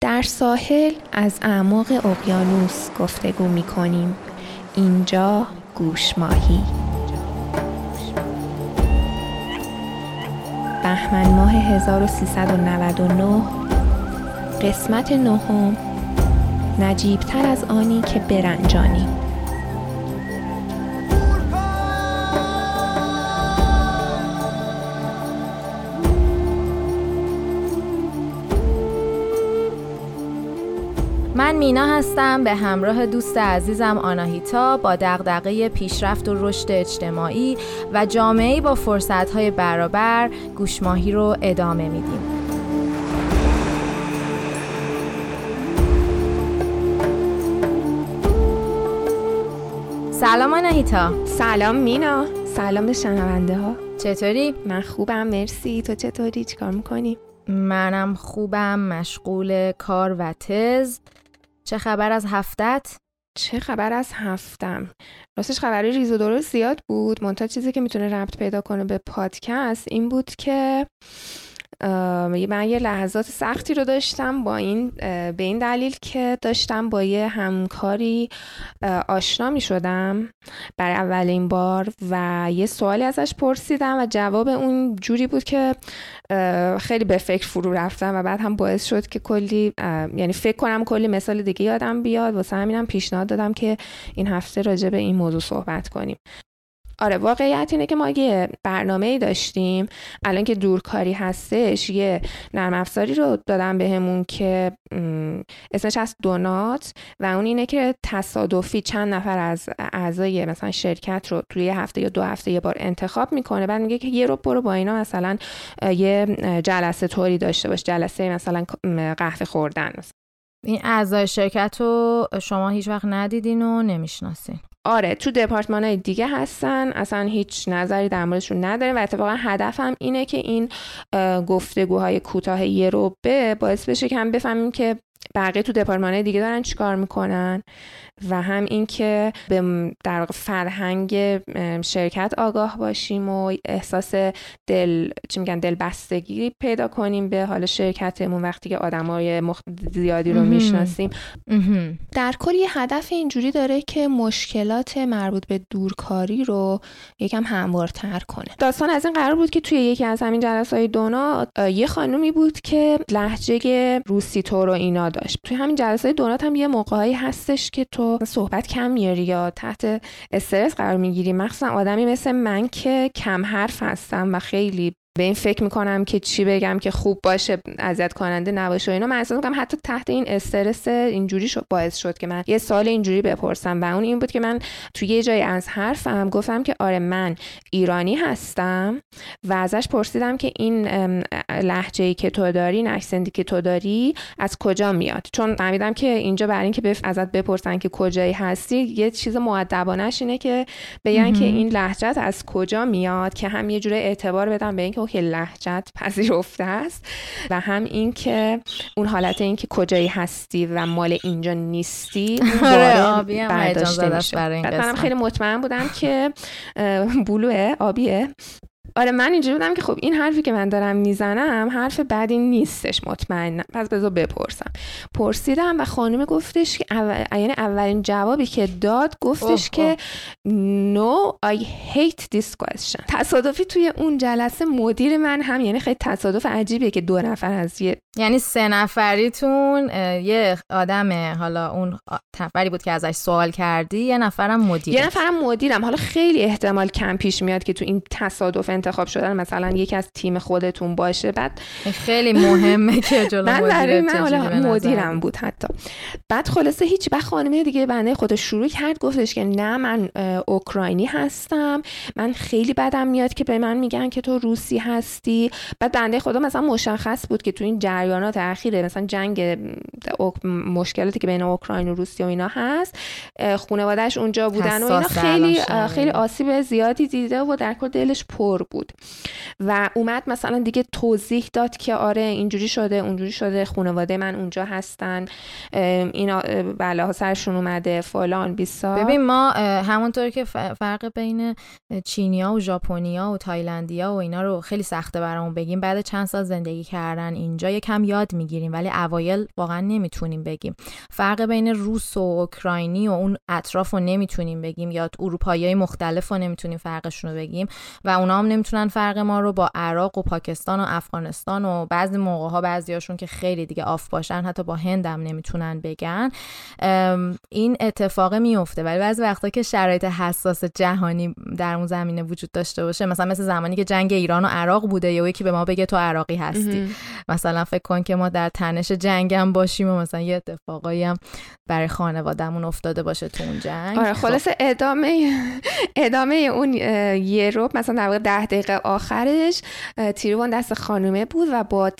در ساحل از اعماق اقیانوس گفتگو می کنیم. اینجا گوش ماهی بهمن ماه 1399 قسمت نهم نجیبتر از آنی که برنجانیم من مینا هستم. به همراه دوست عزیزم آناهیتا با دغدغه پیشرفت و رشد اجتماعی و جامعه با فرصتهای برابر گوشماهی رو ادامه میدیم. سلام آناهیتا. سلام مینا. سلام به شنونده ها چطوری؟ من خوبم مرسی. تو چطوری؟ چیکار می‌کنی؟ منم خوبم. مشغول کار و تز چه خبر از هفتت؟ چه خبر از هفتم راستش خبری ریز و درست زیاد بود منتها چیزی که می‌تونه ربط پیدا کنه به پادکست این بود که من یه لحظات سختی رو داشتم با این به این دلیل که داشتم با یه همکاری آشنا می شدم برای اولین بار و یه سوالی ازش پرسیدم و جواب اون جوری بود که خیلی به فکر فرو رفتم و بعد هم باعث شد که کلی یعنی فکر کنم کلی مثال دیگه یادم بیاد. واسه همینم پیشنهاد دادم که این هفته راجع به این موضوع صحبت کنیم. آره واقعیت اینه که ما یه برنامه ای داشتیم الان که دورکاری هستش یه نرم افزاری رو دادم بهمون که اسمش از دونات و اون اینه که تصادفی چند نفر از اعضای مثلا شرکت رو توی یه هفته یا دو هفته یه بار انتخاب می‌کنه بعد میگه که یه رو برو با اینا مثلا یه جلسه طوری داشته باش جلسه مثلا قهوه خوردن این اعضای شرکت رو شما هیچ وقت ندیدین و نمی‌شناسین. آره تو دپارتمان های دیگه هستن. اصلا هیچ نظری در موردشون نداریم و اتفاقا هدفم اینه که این گفتگوهای کوتاه یه روبه باعث بشه که هم بفهمیم که بقیه تو دپارتمان دیگه دارن چیکار می‌کنن و هم اینکه به در واقع فرهنگ شرکت آگاه باشیم و احساس دل چی میگن دلبستگی پیدا کنیم به حال شرکتمون وقتی که آدمای مخ... زیادی رو می‌شناسیم. در کل یه هدف اینجوری داره که مشکلات مربوط به دورکاری رو یکم هموارتر کنه. داستان از این قرار بود که توی یکی از همین جلسات های دونا یه خانومی بود که لهجه روسی تو رو اینا داشت. توی همین جلسه دونات هم یه موقعی هستش که تو صحبت کم میاری یا تحت استرس قرار می‌گیری. مخصوصا آدمی مثل من که کم حرف هستم و خیلی به این فکر می‌کنم که چی بگم که خوب باشه اذیت کننده نباشه و اینا. من احساس می‌کنم حتی تحت این استرس اینجوری شد باعث شد که من یه سال اینجوری بپرسم. و اون این بود که من توی یه جای از حرفم گفتم که آره من ایرانی هستم و ازش پرسیدم که این لحجه ای که تو داری نکسندی که تو داری از کجا میاد. چون فهمیدم که اینجا برای اینکه بف... ازت بپرسن که کجایی هستی یه چیز مؤدبانش اینه که بگن که این لهجت از کجا میاد که هم یه جوره اعتبار بدم به اینکه که لحجت پذیرفته است و هم این که اون حالت این که کجایی هستی و مال اینجا نیستی آره برداشته میشه منم خیلی مطمئن بودم که بلوه آبیه. آره من اینجوری بودم که خب این حرفی که من دارم می‌زنم حرف بعدی نیستش مطمئن پس بذار بپرسم. پرسیدم و خانم گفتش که اول... یعنی اولین جوابی که داد گفتش که no I hate this question. تصادفی توی اون جلسه مدیر من هم یعنی خیلی تصادف عجیبیه که دو نفر از یه یعنی سه نفریتون یه آدم حالا اون نفری بود که ازش سوال کردی یه نفرم مدیر یه نفرم مدیرم. حالا خیلی احتمال کم پیش میاد که تو این تصادف انتخاب شدن مثلا یکی از تیم خودتون باشه. بعد خیلی مهمه که جلو من من حالا مدیرم بود حتی. بعد خلاصه هیچ بعد خانم دیگه بنده خودش شروع کرد گفتش که نه من اوکراینی هستم. من خیلی بدم میاد که به من میگن که تو روسی هستی. بعد بنده خدا مثلا مشخص بود که تو این جریانات اخیره مثلا جنگ مشکلاتی که بین اوکراین و روسیه و اینا هست خانواده‌اش اونجا بودن و اینا خیلی خیلی آسیب زیادی دیده و در کل دلش پر بود. بود. و اومد مثلا دیگه توضیح داد که آره اینجوری شده اونجوری شده خانواده من اونجا هستن اینا بله سرشون اومده فلان بیسار ببین ما همونطور که فرق بین چینیا و ژاپنیا و تایلندیا و اینا رو خیلی سخته برامون بگیم. بعد چند سال زندگی کردن اینجا یکم یاد می‌گیریم ولی اوایل واقعا نمی‌تونیم بگیم. فرق بین روس و اوکراینی و اون اطراف رو نمی‌تونیم بگیم یا اروپایی مختلف رو نمی‌تونیم فرقشون رو بگیم. و اونا هم نمی‌تونن فرق ما رو با عراق و پاکستان و افغانستان و بعضی موقع ها بعضیاشون که خیلی دیگه off باشن حتی با هند هم نمی‌تونن بگن این اتفاق میفته ولی بعضی وقتا که شرایط حساس جهانی در اون زمینه وجود داشته باشه مثلا مثل زمانی که جنگ ایران و عراق بوده یا یکی به ما بگه تو عراقی هستی. مثلا فکر کن که ما در تنش جنگ باشیم و مثلا یه اتفاقایی هم برای خانوادهمون افتاده باشه تو اون جنگ. آره. خلاص ادامه ادامه اون یه رو مثلا در واقع ده دقیقه آخرش تیروان دست خانومه بود و با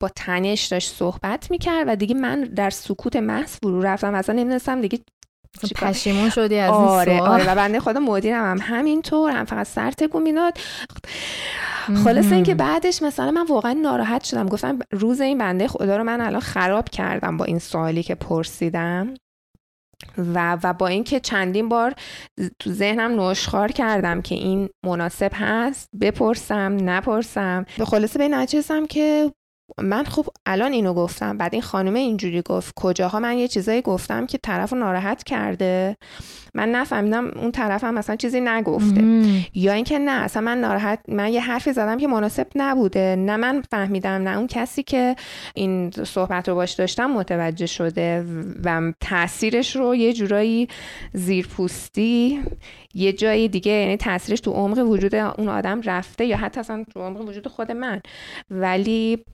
با تنش داشت صحبت می‌کرد و دیگه من در سکوت محض فرو رفتم. اصلا نمی‌دونستم دیگه پشیمون شدی از آره این آره و بنده خدا مدیرم هم همینطور هم فقط سر تکون می‌داد. خلاص اینکه بعدش مثلا من واقعا ناراحت شدم. گفتم روز این بنده خدا رو من الان خراب کردم با این سوالی که پرسیدم. و و با اینکه چندین بار تو ذهنم نشخار کردم که این مناسب هست بپرسم نپرسم. به خلاصه به نچستم که من خب الان اینو گفتم. بعد این خانم اینجوری گفت کجاها من یه چیزایی گفتم که طرف رو ناراحت کرده؟ من نفهمیدم اون طرف هم مثلا چیزی نگفته. یا اینکه نه اصلا من ناراحت من یه حرفی زدم که مناسب نبوده. نه من فهمیدم نه اون کسی که این صحبت رو باش داشتم متوجه شده و تاثیرش رو یه جورایی زیرپوستی یه جایی دیگه یعنی تاثیرش تو عمق وجود اون آدم رفته یا حتی اصلا تو عمق وجود خود من. ولی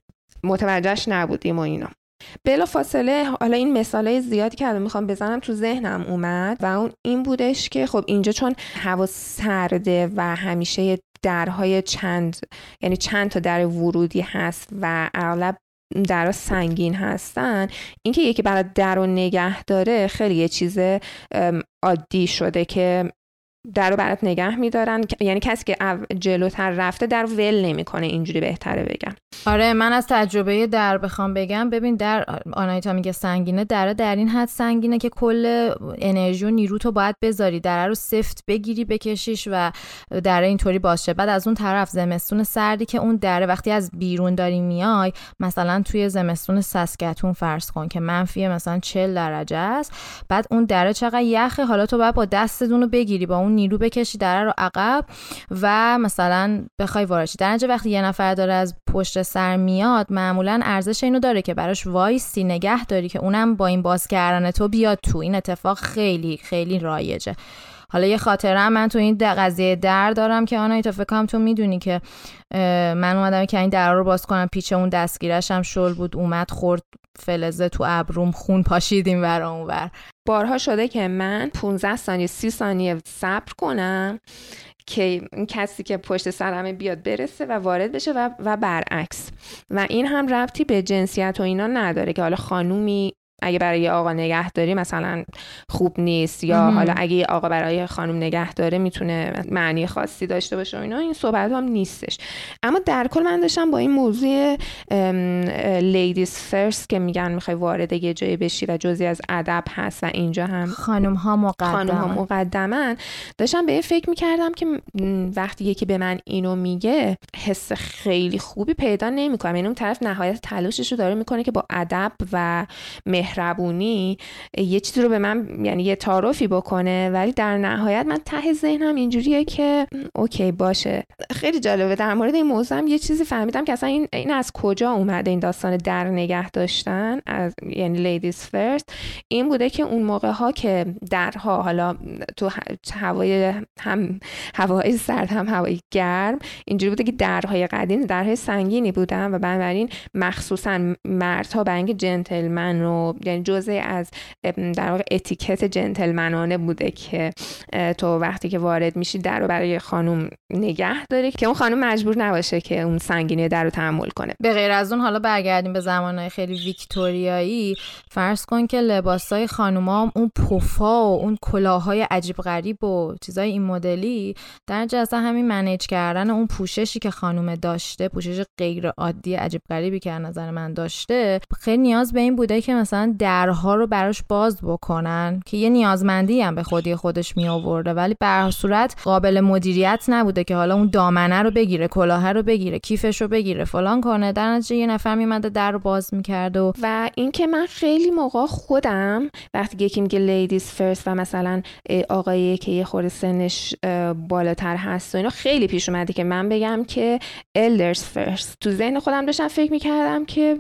متوجهش نبودیم و اینا. بلا فاصله حالا این مثالای زیادی که الان می‌خوام بزنم تو ذهنم اومد و اون این بودش که خب اینجا چون هوا سرده و همیشه درهای چند یعنی چند تا در ورودی هست و اغلب درها سنگین هستن اینکه یکی برای در رو نگه داره خیلی یه چیز عادی شده که در رو برات نگه میدارن. یعنی کسی که جلوتر رفته در ول نمی‌کنه اینجوری بهتره بگم. آره من از تجربه در بخوام بگم. ببین در آنایتا میگه سنگینه. در در این حد سنگینه که کل انرژی و نیرو تو باید بذاری. در رو سفت بگیری بکشیش و در اینطوری باشه بعد از اون طرف زمستون سردی که اون دره وقتی از بیرون داری میای مثلا توی زمستون سسکتون فرض کن که منفی مثلا 40 درجه است. بعد اون دره چقدر یخه حالا تو باید با دستتون رو بگیری با اون نیرو بکشی دره رو عقب و مثلا بخوای وارد در وقتی یه نفر داره از پشت سر میاد معمولا ارزش اینو داره که براش وایسی نگه داری که اونم با این باز کردن تو بیاد تو. این اتفاق خیلی خیلی رایجه. حالا یه خاطره من تو این قضیه در دارم که آنایی تا فکرم تو می‌دونی که من اومدم که این در رو باز کنم. پیچ اون دستگیرش هم شل بود. اومد خورد فلزه تو ابروم خون پاشیدیم ور اونور بارها شده که من 15 ثانیه 30 ثانیه صبر کنم که این کسی که پشت سرمه بیاد برسه و وارد بشه و, و برعکس. و این هم ربطی به جنسیت و اینا نداره که حالا خانومی اگه برای یه آقا نگه داری مثلا خوب نیست یا حالا اگه آقا برای خانم نگه داره می‌تونه معنی خاصی داشته باشه و اینا این صحبت هم نیستش. اما در کل من داشتم با این موضوع لیدیز فرست که میگن می‌خوای وارد یه جایی بشی و جزی از ادب هست و اینجا هم خانم ها مقدمن. خانم ها مقدمن. داشتم به این فکر می‌کردم که وقتی یکی به من اینو میگه حس خیلی خوبی پیدا نمی‌کنم. یعنی اون طرف نهایت تلاشش رو داره می‌کنه که با ادب و مهربونی یه چیزی رو به من یعنی یه تعارفی بکنه. ولی در نهایت من ته ذهنم اینجوریه که okay باشه. خیلی جالبه. در مورد این موضوع یه چیزی فهمیدم که اصلا این, این از کجا اومده این داستان در نگه داشتن؟ از یعنی ladies first این بوده که اون موقع ها که درها حالا تو هوای هم هوای سرد هم هوای گرم اینجوری بوده که درهای قدیم درهای سنگینی بودن و بنابراین مخصوصا مردها اینکه جنتلمن رو خب یعنی جزء از در واقع اتیکت جنتلمنانه بوده که تو وقتی که وارد میشی در رو برای خانم نگه داری که اون خانم مجبور نباشه که اون سنگینی در رو تحمل کنه. به غیر از اون حالا برگردیم به زمانهای خیلی ویکتوریایی. فرض کن که لباسای خانوما اون پوفا و اون کلاهای عجیب غریب و چیزای این مدلی در جزا همین منیج کردن اون پوششی که خانم داشته پوشش غیر عادی عجیب غریبی که نظر من داشته خیلی نیاز به این بوده که مثلا درها رو براش باز بکنن که یه نیازمندی هم به خودی خودش می آورده. ولی به صورت قابل مدیریت نبوده که حالا اون دامنه رو بگیره کلاه رو بگیره کیفش رو بگیره فلان کنه. در نتیجه یه نفر میمده در رو باز می‌کرد و و اینکه من خیلی موقع خودم وقتی یکی میگه لیدیز فرست و مثلا آقایی که یه خورده سنش بالاتر هست و اینا خیلی پیش اومده که من بگم که elders first. تو ذهن خودم داشتم فکر می‌کردم که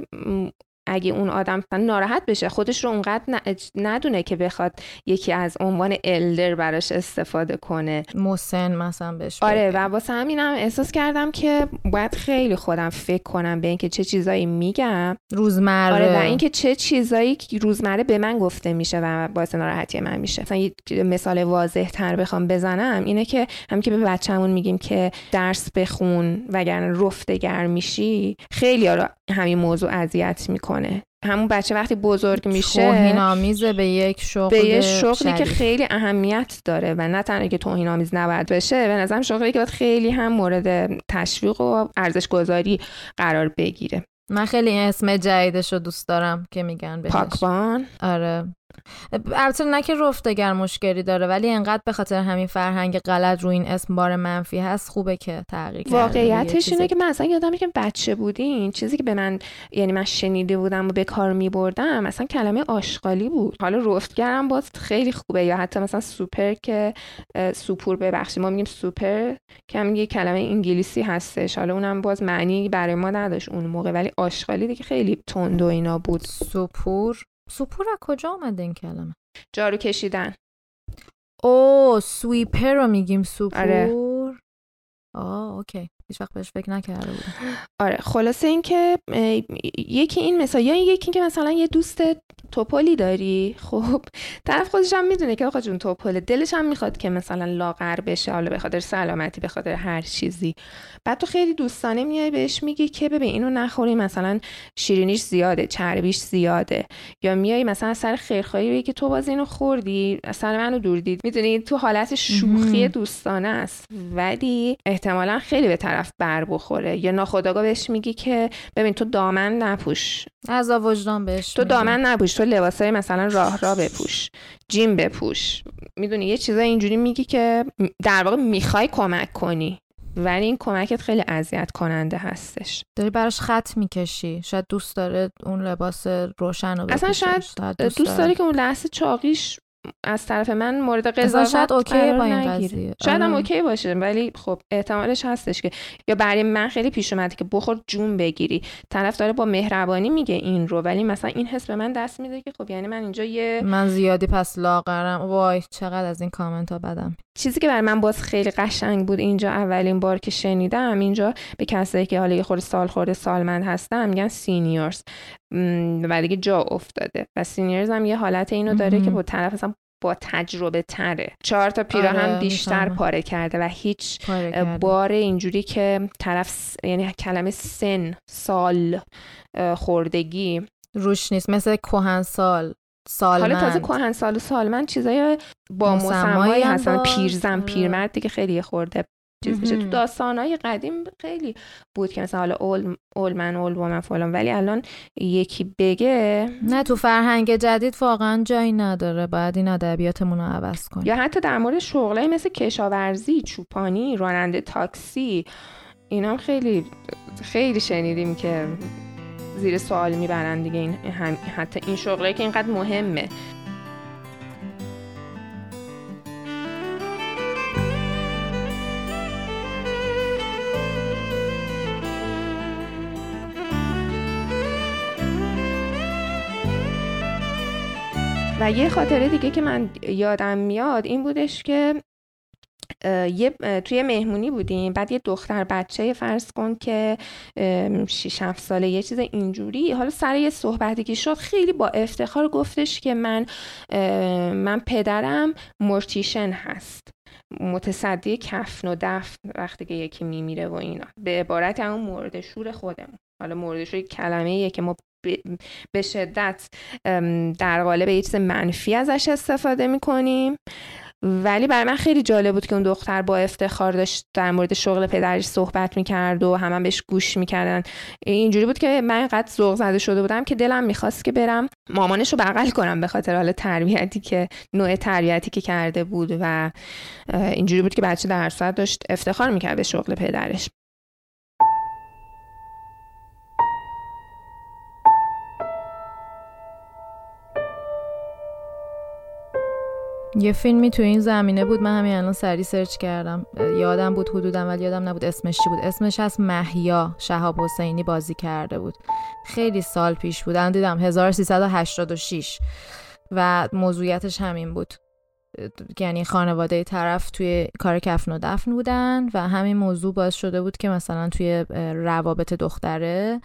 اگه اون آدم ناراحت بشه خودش رو اونقدر ندونه که بخواد یکی از عنوان الدر براش استفاده کنه. مسن مثلا بهش آره و واسه همینم احساس کردم که باید خیلی خودم فکر کنم به اینکه چه چیزایی میگم. روزمره. آره و اینکه چه چیزایی روزمره به من گفته میشه و باعث ناراحتی من میشه. مثلا یه مثال واضح تر بخوام بزنم اینه که هم که به بچه‌مون میگیم که درس بخون وگرنه رفتگر میشی خیلی رو همین موضوع اذیت می‌کنه. همون بچه وقتی بزرگ میشه توهین آمیزه به یک شغل به یه شغلی که خیلی اهمیت داره و نه تنها که توهین آمیز نباید بشه به نظرم شغلی که باید خیلی هم مورد تشویق و ارزش گذاری قرار بگیره. من خیلی اسم جدیدش رو دوست دارم که میگن بهش. پاکبان. آره. البته نه که رفتگر مشکلی داره ولی انقدر به خاطر همین فرهنگ غلط رو این اسم بار منفی هست خوبه که تغییر واقعیتش اینه که من اصلا یادم که بچه بودین چیزی که به من یعنی من شنیده بودم و به کار می بردم مثلا کلمه آشغالی بود. حالا رفتگرم باز خیلی خوبه یا حتی مثلا سوپر که سوپور ببخشید ما میگیم سوپر که هم یه کلمه انگلیسی هستش. حالا اونم باز معنی برای ما نداشت اون موقع ولی آشغالی دیگه خیلی تند و اینا بود. سوپور؟ سوپور از کجا آمده این کلمه؟ جارو کشیدن. او sweeper رو میگیم سوپور. آره. آه okay. هیچ وقت بهش فکر نکرده بودم. آره خلاصه اینکه یکی این مثلا یا یکی که مثلا یه دوست توپلی داری؟ خب طرف خودش هم می‌دونه که آقا جون توپله. دلش هم می‌خواد که مثلا لاغر بشه حالا به خاطر سلامتی به خاطر هر چیزی. بعد تو خیلی دوستانه میای بهش میگی که ببین اینو نخوری مثلا شیرینیش زیاده چربیش زیاده. یا میای مثلا سر خیرخواهی بگی که تو باز اینو خوردی اصلا منو دور دید. می‌دونی تو حالت شوخی دوستانه است. ولی احتمالا خیلی به طرف بر بخوره. یا ناخداگاه بهش میگی که ببین تو دامن نپوش. از وجدان بهش تو دامن نپوش. تو لباسای مثلا راه راه بپوش جیم بپوش. می‌دونی یه چیزای اینجوری میگی که در واقع می‌خوای کمک کنی ولی این کمکت خیلی اذیت کننده هستش. داری براش خط می‌کشی. شاید دوست داره اون لباس روشن رو اصلا شاید دوست, دوست داره که اون لحظه چاقیش از طرف من مورد قضاوت شاید okay با این قضیه. شاید هم آره. okay باشه ولی خب احتمالش هستش که یا برای من خیلی پیش اومده که بخور جون بگیری. طرف داره با مهربانی میگه این رو ولی مثلا این حس به من دست میده که خب یعنی من اینجا یه من زیادی پس لاغرم. وای چقدر از این کامنت ها بدم. چیزی که برای من باز خیلی قشنگ بود اینجا اولین بار که شنیدم اینجا به کسایی که حالا یه خورده سال خورده سالمند هستن میگن seniors و دیگه جا افتاده. و seniors هم یه حالت اینو داره که با طرف مثلا با تجربه تره. چهار تا پیراهن آره، بیشتر پاره کرده و هیچ بار اینجوری که طرف یعنی کلمه سن سال خوردگی روش نیست. مثل کهن سال سالمند. حالا تازه کهن سال و سالمند چیزای با مسمایی هستن. پیرزن آره. پیرمرد دیگه خیلی خورده چیز بشه تو داستانهای قدیم خیلی بود که مثلا حالا اول, اول من اول من فلان ولی الان یکی بگه. نه تو فرهنگ جدید واقعا جایی نداره. باید این ادبیاتمون رو عوض کنیم. یا حتی در مورد شغلای مثل کشاورزی چوپانی راننده تاکسی اینا خیلی خیلی شنیدیم که زیر سوال می‌برن دیگه این حتی این شغلایی که اینقدر مهمه. و یه خاطره دیگه که من یادم میاد این بودش که یه توی مهمونی بودیم. بعد یه دختر بچه فرض کن که 6 7 ساله یه چیز اینجوری. حالا سر یه صحبتی که شد خیلی با افتخار گفتش که من من پدرم مرتیشن هست. متصدی کفن و دفن وقتی که یکی میمیره و اینا. به عبارت همون مورد شور خودمون. حالا مورد شور کلمه که ما به شدت در قالب یه چیز منفی ازش استفاده می‌کنیم. ولی برای من خیلی جالب بود که اون دختر با افتخار داشت در مورد شغل پدرش صحبت می‌کرد و همه بهش گوش می‌کردن. اینجوری بود که من اینقدر ذوق زده شده بودم که دلم می‌خواست که برم مامانش رو بغل کنم به خاطر حال تربیتی که نوع تربیتی که کرده بود و اینجوری بود که بچه در داشت افتخار می‌کرد به شغل پدرش. یه فیلمی تو این زمینه بود من همین الان سری سرچ کردم. یادم بود حدودم ولی یادم نبود اسمش چی بود. اسمش از محیا شهاب حسینی بازی کرده بود. خیلی سال پیش بود. الان دیدم 1386 و موضوعیتش همین بود. یعنی خانواده طرف توی کار کفن و دفن بودن و همین موضوع باعث شده بود که مثلا توی روابط دختره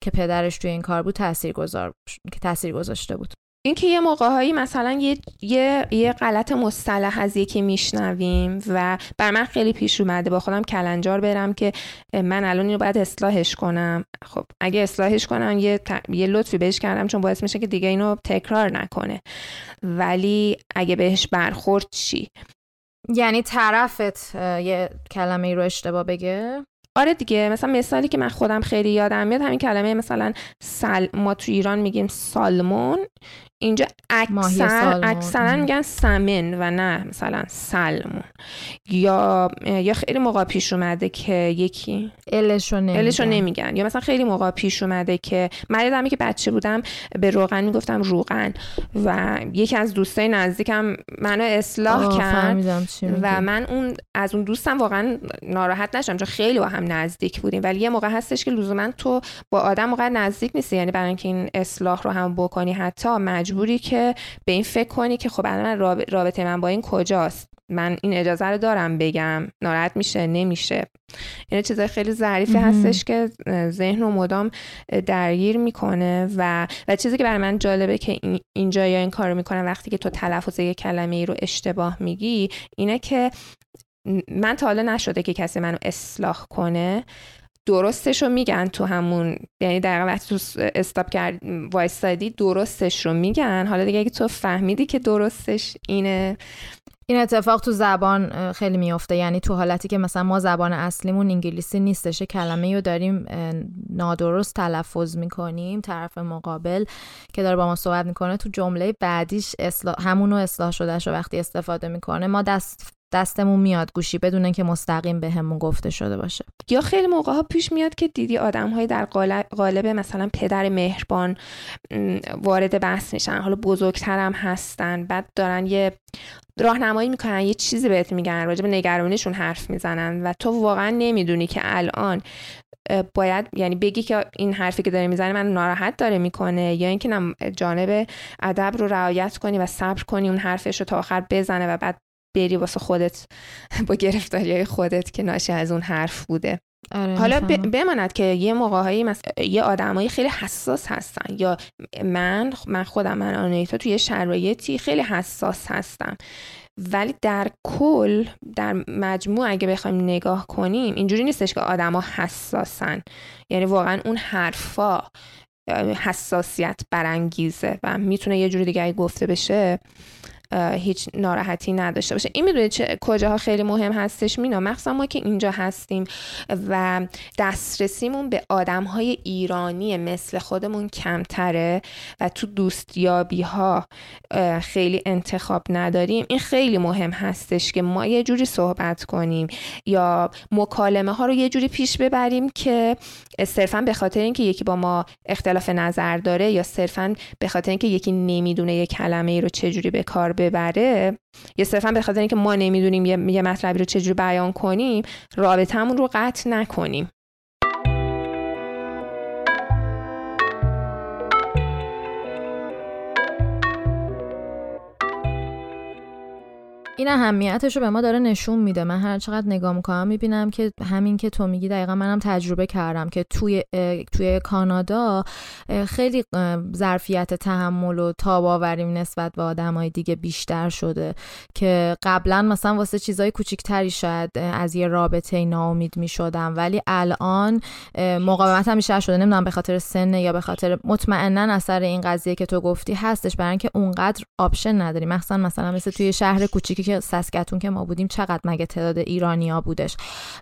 که پدرش توی این کار بود تاثیر گذار که تاثیر گذاشته بود. اینکه یه موقعهایی مثلا یه, یه, یه غلط مصطلح از یکی میشنویم و بر من خیلی پیش اومده با خودم کلنجار برم که من الان اینو باید اصلاحش کنم. خب اگه اصلاحش کنم یه, یه لطفی بهش کردم چون باعث میشه که دیگه اینو تکرار نکنه. ولی اگه بهش برخورد چی؟ یعنی طرفت یه کلمه رو اشتباه بگه؟ آره دیگه مثلا مثالی که من خودم خیلی یادم میاد همین کلمه مثلا سل ما تو ایران میگیم سالمون اینجا اکثر اکثرا میگن سمن و نه مثلا سلمون. یا یا خیلی موقع پیش اومده که یکی الشو نمیگن. نمیگن. یا مثلا خیلی موقع پیش اومده که من یادم که بچه بودم به روغن می‌گفتم روغن و یکی از دوستای نزدیکم منو اصلاح کرد و من اون از اون دوستم واقعا ناراحت نشدم چون خیلی با هم نزدیک بودیم. ولی یه موقع هستش که لزوما تو با آدم موقع نزدیک نیستی. یعنی برای اینکه این اصلاح رو هم بکنی حتی مجبوری که به این فکر کنی که خب الان رابطه من با این کجاست. من این اجازه رو دارم بگم. ناراحت میشه؟ نمیشه. این چیزای خیلی ظریفی هستش که ذهن و مدام درگیر می‌کنه و و چیزی که برای من جالبه که اینجا یا این کارو می‌کنم وقتی که تو تلفظ یک کلمه ای رو اشتباه میگی اینه که من تا حالا نشده که کسی منو اصلاح کنه. درستش رو میگن تو همون یعنی در وقتی تو استاپ کرد وایستادی درستش رو میگن. حالا دیگه اگه تو فهمیدی که درستش اینه. این اتفاق تو زبان خیلی میفته یعنی تو حالتی که مثلا ما زبان اصلیمون انگلیسی نیستش کلمه رو داریم نادرست تلفظ می‌کنیم طرف مقابل که داره با ما صحبت می‌کنه. تو جمله بعدیش اصلاح همونو اصلاح شده رو وقتی استفاده می‌کنه. ما دست دستمون میاد گوشی بدون که مستقیم به همون گفته شده باشه. یا خیلی موقع ها پیش میاد که دیدی آدم در قالب مثلا پدر مهربان وارد بحث میشن. حالا بزرگترم هستن بعد دارن یه راهنمایی می‌کنن یه چیزی بهت میگن راجع به نگرانیشون حرف می‌زنن و تو واقعا نمی‌دونی که الان باید یعنی بگی که این حرفی که داره می‌زنه من ناراحت داره می‌کنه یا اینکه جانب ادب رو رعایت کنی و صبر کنی اون حرفش رو تا آخر بزنه و بعد بری واسه خودت با گرفتاری های خودت که ناشی از اون حرف بوده. آره حالا بماند که یه موقع مثلا یه آدمایی خیلی حساس هستن. یا من من خودم من آنیتا توی شرایطی خیلی حساس هستم. ولی در کل در مجموع اگه بخوایم نگاه کنیم اینجوری نیستش که آدما حساسن. یعنی واقعا اون حرفا حساسیت برانگیزه و می‌تونه یه جوری دیگه گفته بشه. هیچ ناراحتی نداشته باشه. این می‌دونید چه کجاها خیلی مهم هستش؟ مینا مخصوصا ما که اینجا هستیم و دسترسیمون به آدم های ایرانی مثل خودمون کمتره و تو دوستیابی ها خیلی انتخاب نداریم. این خیلی مهم هستش که ما یه جوری صحبت کنیم یا مکالمه ها رو یه جوری پیش ببریم که صرفا به خاطر اینکه یکی با ما اختلاف نظر داره یا صرفا به خاطر اینکه یکی نمی‌دونه یه کلمه ای رو چجوری به کار ببره یا صرفا به خاطر اینکه ما نمی‌دونیم یه, مطلبی رو چجوری بیان کنیم رابطمون رو قطع نکنیم. این اهمیتش رو به ما داره نشون میده. من هر چقدر نگاه می‌کنم می‌بینم که همین که تو میگی دقیقا منم تجربه کردم که توی توی کانادا خیلی ظرفیت تحمل و تاب‌آوریم نسبت به آدمای دیگه بیشتر شده که قبلا مثلا واسه چیزای کوچیکتری شاید از یه رابطه ناامید می‌شدم. ولی الان مقاومتم بیشتر شده. نمی‌دونم به خاطر سن یا به خاطر مطمئنا اثر این قضیه که تو گفتی هستش برای اینکه اونقدر option نداری. مثلا مثلا مثل توی شهر کوچیکی که ساسکاتون که ما بودیم چقدر مگه تعداد ایرانیا بودش.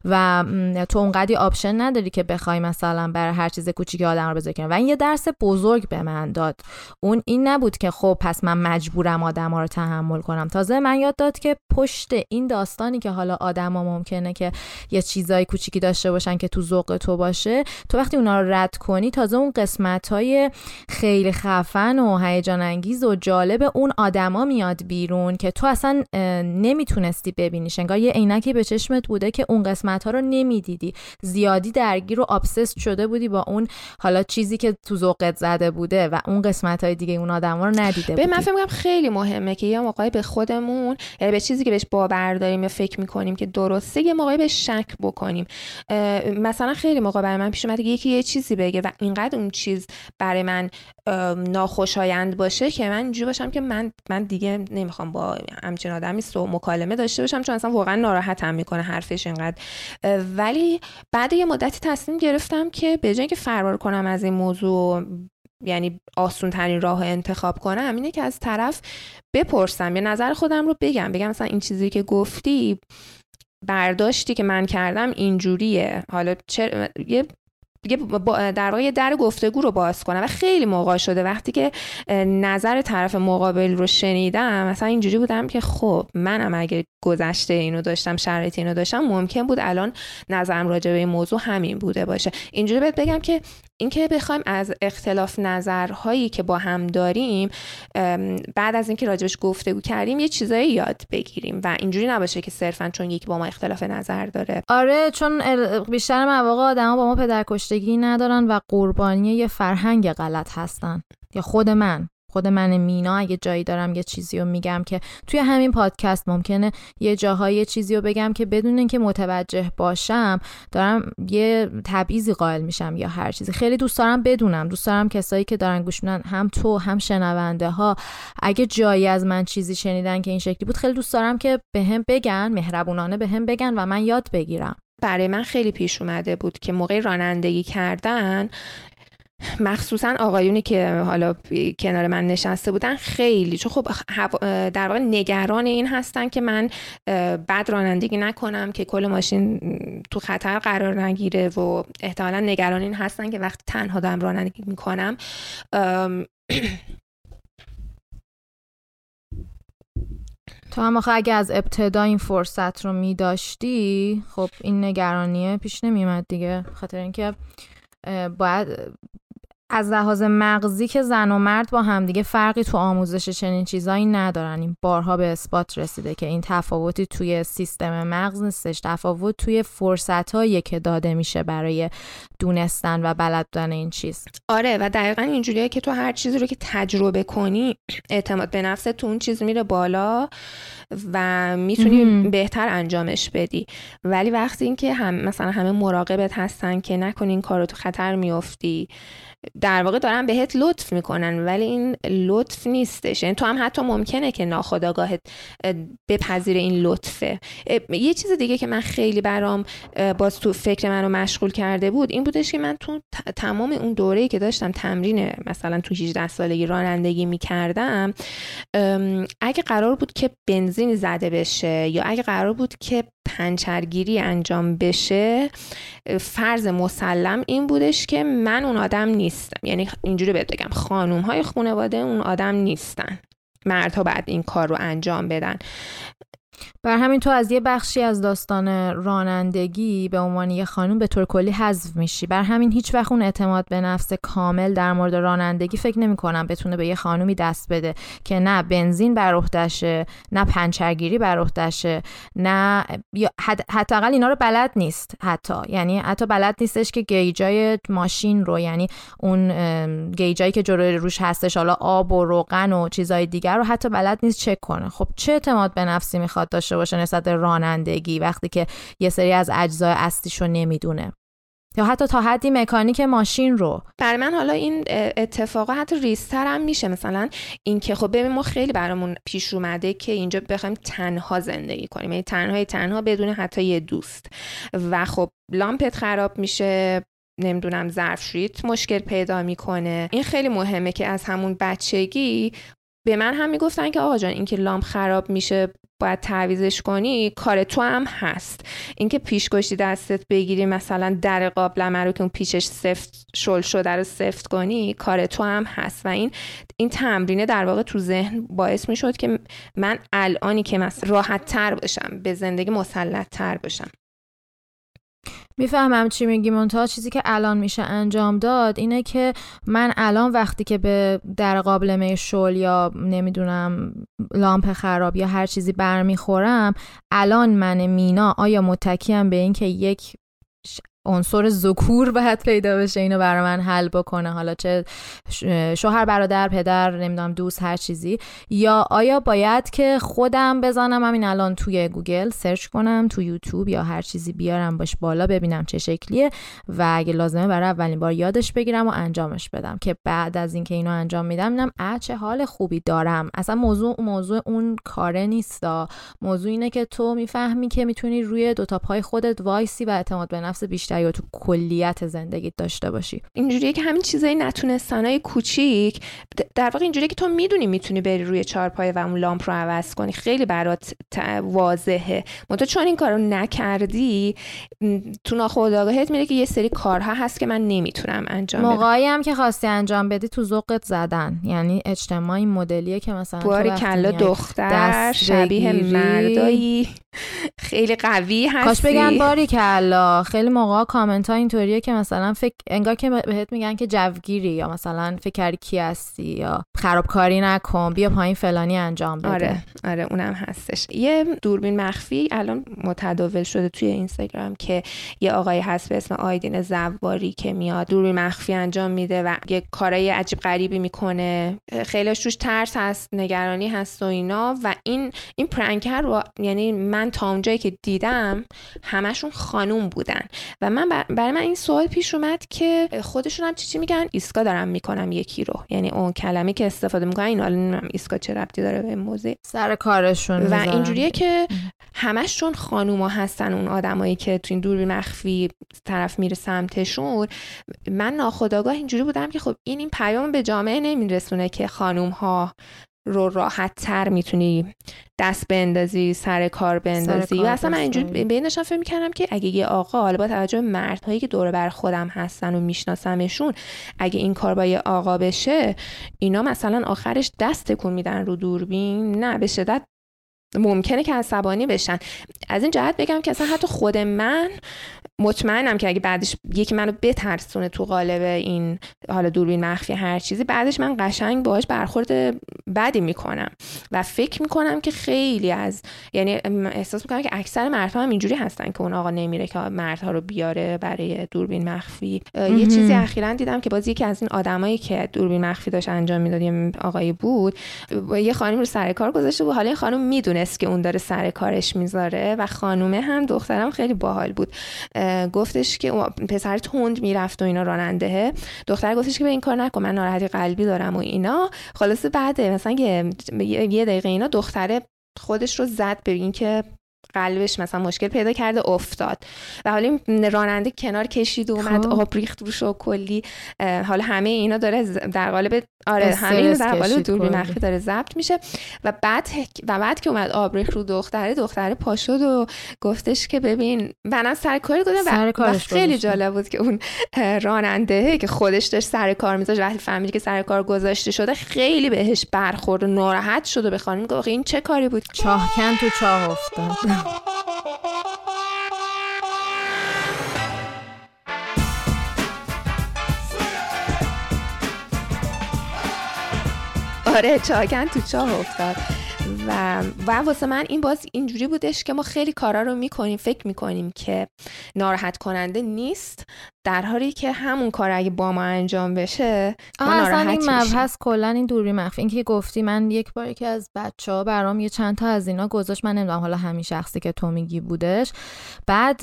و تو اونقدی option نداری که بخوای مثلا برای هر چیز کوچیکی آدم رو بذاری و این یه درس بزرگ به من داد. اون این نبود که خب پس من مجبورم آدم رو تحمل کنم. تازه من یاد داد که پشت این داستانی که حالا آدما ممکنه که یه چیزای کوچیکی داشته باشن که تو ذوق تو باشه تو وقتی اونا رو رد کنی تازه اون قسمت های خیلی خفن و هیجان انگیز و جالب اون آدما میاد بیرون که تو اصلا نمی‌تونستی ببینیش. انگار یه عینکی به چشمت بوده که اون قسمت ها رو نمی‌دیدی. زیادی درگیر و آبسست شده بودی با اون حالا چیزی که تو ذوقت زده بوده و اون قسمت های دیگه اون آدما رو ندیده بودی من فکر خیلی مهمه که یه موقعی به خودمون یعنی به چیزی که بهش باور داریم یا فکر می‌کنیم که درسته یه موقعی به شک بکنیم. مثلا خیلی موقع برای من پیش اومده یکی یه چیزی بگه و اینقدر اون چیز برای من ناخوشایند باشه که من اینجوری باشم که من من دیگه نمی‌خوام با همچین آدمی سو مکالمه داشته باشم چون اصلا واقعا ناراحتم می‌کنه حرفش اینقدر. ولی بعد یه مدتی تصمیم گرفتم که به جای فرار کنم از این موضوع یعنی آسون ترین راه انتخاب کنم اینه که از طرف بپرسم یا نظر خودم رو بگم بگم مثلا این چیزی که گفتی برداشتی که من کردم اینجوریه. حالا چه یه در واقع در گفتگو رو باز کنم و خیلی موقع شده. وقتی که نظر طرف مقابل رو شنیدم مثلا اینجوری بودم که خب منم اگه گذشته اینو داشتم شرایط اینو داشتم ممکن بود الان نظرم راجع به این موضوع همین بوده باشه. اینجوری بهت بگم که اینکه بخوایم از اختلاف نظرهایی که با هم داریم بعد از اینکه راجبش گفتگو کردیم یه چیزایی یاد بگیریم و اینجوری نباشه که صرفا چون یکی با ما اختلاف نظر داره. آره چون بیشتر مواقع آدما با ما پدرکشتگی ندارن و قربانی یه فرهنگ غلط هستن. یا خود من. خود من مینا اگه جایی دارم یه چیزی رو میگم که توی همین پادکست ممکنه یه جاهای چیزی رو بگم که بدون اینکه متوجه باشم دارم یه تبعیضی قائل میشم یا هر چیزی. خیلی دوست دارم بدونم. دوست دارم کسایی که دارن گوش میدن هم تو هم شنونده ها اگه جایی از من چیزی شنیدن که این شکلی بود خیلی دوست دارم که به بگن مهربونانه به بگن و من یاد بگیرم. برای من خیلی پیش اومده بود که موقع رانندگی کردن مخصوصا آقایونی که حالا کنار من نشسته بودن خیلی چون خب در واقع نگران این هستن که من بد رانندگی نکنم که کل ماشین تو خطر قرار نگیره و احتمالا نگران این هستن که وقتی تنها دارم رانندگی می‌کنم. تو هم آخه اگه از ابتدا این فرصت رو می داشتی خب این نگرانیه پیش نمیومد دیگه. خاطر اینکه باید از لحاظ مغزی که زن و مرد با همدیگه فرقی تو آموزش چنین چیزایی ندارن. این بارها به اثبات رسیده که این تفاوتی توی سیستم مغز نیستش. تفاوت توی فرصت که داده میشه برای دونستن و بلد بودن این چیز. آره و دقیقا اینجوریه که تو هر چیزی رو که تجربه کنی اعتماد به نفس تو اون چیز میره بالا و می‌تونی بهتر انجامش بدی. ولی وقتی اینکه هم مثلا همه مراقبت هستن که نکنی این کار رو تو خطر میافتی در واقع دارن بهت لطف می‌کنن ولی این لطف نیستش. یعنی تو هم حتی ممکنه که ناخداگاهت بپذیر این لطفه. یه چیز دیگه که من خیلی برام باز تو فکر منو مشغول کرده بود این بودش که من تو تمام اون دوره‌ای که داشتم تمرین مثلا تو 18 سالگی رانندگی می‌کردم اگه قرار بود که بنزین زده بشه یا اگه قرار بود که پنچرگیری انجام بشه فرض مسلم این بودش که من اون آدم نیستم. یعنی اینجوری بهت بگم خانوم های خانواده اون آدم نیستن. مردها بعد این کار رو انجام بدن. بر همین تو از یه بخشی از داستان رانندگی به عنوان یه خانوم به طور کلی حذف میشی. بر همین هیچ وقت اون اعتماد به نفس کامل در مورد رانندگی فکر نمی کنم بتونه به یه خانومی دست بده که نه بنزین بر عهدهشه نه پنچرگیری بر عهدهشه نه حداقل اینا رو بلد نیست حتی. یعنی حتی بلد نیستش که گیجای ماشین رو یعنی اون گیجایی که جلوی روش هستش حالا آب و روغن و چیزای دیگر رو حتی بلد نیست چک کنه. خب چه اعتماد به نفسی می‌خواد می‌خواد داشته باشه نسبت رانندگی وقتی که یه سری از اجزای اصلیش رو نمی‌دونه. یا حتی تا حدی مکانیک ماشین رو. برای من حالا این اتفاقا حتی ریستر هم میشه. مثلا اینکه خب ببین ما خیلی برامون پیش اومده که اینجا بخوایم تنها زندگی کنیم. یعنی تنهای تنها بدون حتی یه دوست. و خب لامپت خراب میشه نمی‌دونم ظرفشوییت مشکل پیدا می‌کنه. این خیلی مهمه که از همون بچگی به من هم می‌گفتن که آقا جان اینکه لامپ خراب میشه باید تعویزش کنی کار تو هم هست. اینکه پیشگشتی دستت بگیری مثلا در قابلمه رو که اون پیشش سفت شل شده رو سفت کنی کار تو هم هست. و این این تمرینه در واقع تو ذهن باعث می شد که من الانی که مثلا راحت تر باشم به زندگی مسلط تر باشم. می‌فهمم چی میگی منتها. چیزی که الان میشه انجام داد اینه که من الان وقتی که به در قابلمه شل یا نمی‌دونم لامپ خراب یا هر چیزی برمیخورم الان من مینا آیا متکیم به اینکه یک عنصر ذکور باید پیدا بشه اینو برای من حل بکنه. حالا چه شوهر برادر پدر نمی‌دونم دوست هر چیزی. یا آیا باید که خودم بزنم؟ همین الان توی گوگل search کنم تو یوتیوب یا هر چیزی بیارم باش بالا ببینم چه شکلیه و اگه لازمه برای اولین بار یادش بگیرم و انجامش بدم. که بعد از اینکه اینو انجام میدم میدم ا چه حال خوبی دارم. اصلا موضوع موضوع اون کاره نیستا. موضوع اینه که تو می‌فهمی که می‌تونی روی دو تا پای خودت وایسی و اعتماد به نفس بیشتر یا تو کلیت زندگیت داشته باشی. اینجوریه که همین چیزای نتونستنای کوچیک در واقع اینجوریه که تو می‌دونی می‌تونی بری روی چارپایه و اون لامپ رو عوض کنی. خیلی برات واضحه. منتها چون این کارو نکردی تو ناخودآگاهت میره که یه سری کارها هست که من نمی‌تونم انجام بدم. موقعی هم که خواستی انجام بدی تو ذوقت زدن. یعنی اجتماعی مدلیه که مثلا باری کلا دختر شبیه مردایی. خیلی قوی هستی کاش بگن باری کلا. خیلی موقع کامنت ها اینطوریه که مثلا فکر انگار که بهت میگن که جوگیری یا مثلا فکر کی هستی یا خرابکاری نکن بیا پایین فلانی انجام بده. آره آره اونم هستش. یه دوربین مخفی الان متداول شده توی اینستاگرام که یه آقای هست به اسم آیدین زواری که میاد دوربین مخفی انجام میده و یه کارای عجیب غریبی می‌کنه. خیلیش توش ترس هست نگرانی هست و اینا و این این پرنکر رو یعنی من تا اونجایی که دیدم همشون خانوم بودن. و من برای من این سوال پیش اومد که خودشون هم چی چی میگن؟ ایسکا دارم می‌کنم یکی رو. یعنی اون کلمه که استفاده می‌کنن این حالا ایسکا چه ربطی داره به موزه سر کارشون و اینجوریه که همش چون خانوما هستن اون آدمایی که تو این دوربین مخفی طرف میره سمتشون من ناخداگاه اینجوری بودم که خب این این پیام به جامعه نمیرسونه که خانوم ها رو راحت تر می‌تونی دست بندازی سر کار بندازی. و اصلا من اینجوری بینشان فکر می‌کردم که اگه یه آقا حالا با توجه مردهایی که دور بر خودم هستن و میشناسمشون اگه این کار با یه آقا بشه اینا مثلا آخرش دست تکون میدن رو دوربین. نه به شدت ممکنه که عصبانی بشن. از این جهت بگم که اصلا حتی خود من مطمئنم که اگه بعدش یکی منو بترسونه تو قالب این حالا دوربین مخفی هر چیزی بعدش من قشنگ باهاش برخورد بدی می‌کنم. و فکر می‌کنم که خیلی از یعنی احساس می‌کنم که اکثر مردها هم اینجوری هستن که اون آقا نمیره که مردها رو بیاره برای دوربین مخفی. یه چیزی اخیرا دیدم که باز یکی از این آدمایی که دوربین مخفی داشت انجام می‌داد یه آقایی بود یه خانم رو سر کار گذاشته بود. حالا این خانم می‌دونست که اون داره سر کارش می‌ذاره و خانومه هم دخترم خیلی باحال بود. گفتش که پسر تند می‌رفت و اینا راننده. دختر گفتش که به این کار نکن من ناراحتی قلبی دارم و اینا. خلاصه بعد مثلا یه دقیقه اینا دختره خودش رو زد به اینکه قلبش مثلا مشکل پیدا کرده افتاد. و حالا راننده کنار کشید و اومد خب. آب ریخت روش و کلی. حالا همه اینا داره در قالب آره همه اینا در قالب دوربین مخفی داره ضبط میشه. و بعد و بعد که اومد آب ریخت رو دختره دختره پاشد و گفتش که ببین منم سر کاری گفتم و, و خیلی جالب بود که اون راننده که خودش داشت سر کار میذاشت وقتی فهمید که سر کار گذاشته شده خیلی بهش برخورد و ناراحت شد و به خانم گفت این چه کاری بود؟ چاهکن تو چاه افتاد. آره چاکن تو چاه افتاد. و و واسه من این باز اینجوری بودش که ما خیلی کارا رو می‌کنیم فکر می‌کنیم که ناراحت کننده نیست در حالی که همون کار اگه با ما انجام بشه ما اصلا این مبحث کلا این دوری مخفی. این که گفتی من یک بار که از بچه ها برام یه چند تا از اینا گذاشت من نمی‌دونم حالا همین شخصی که تو میگی بودش. بعد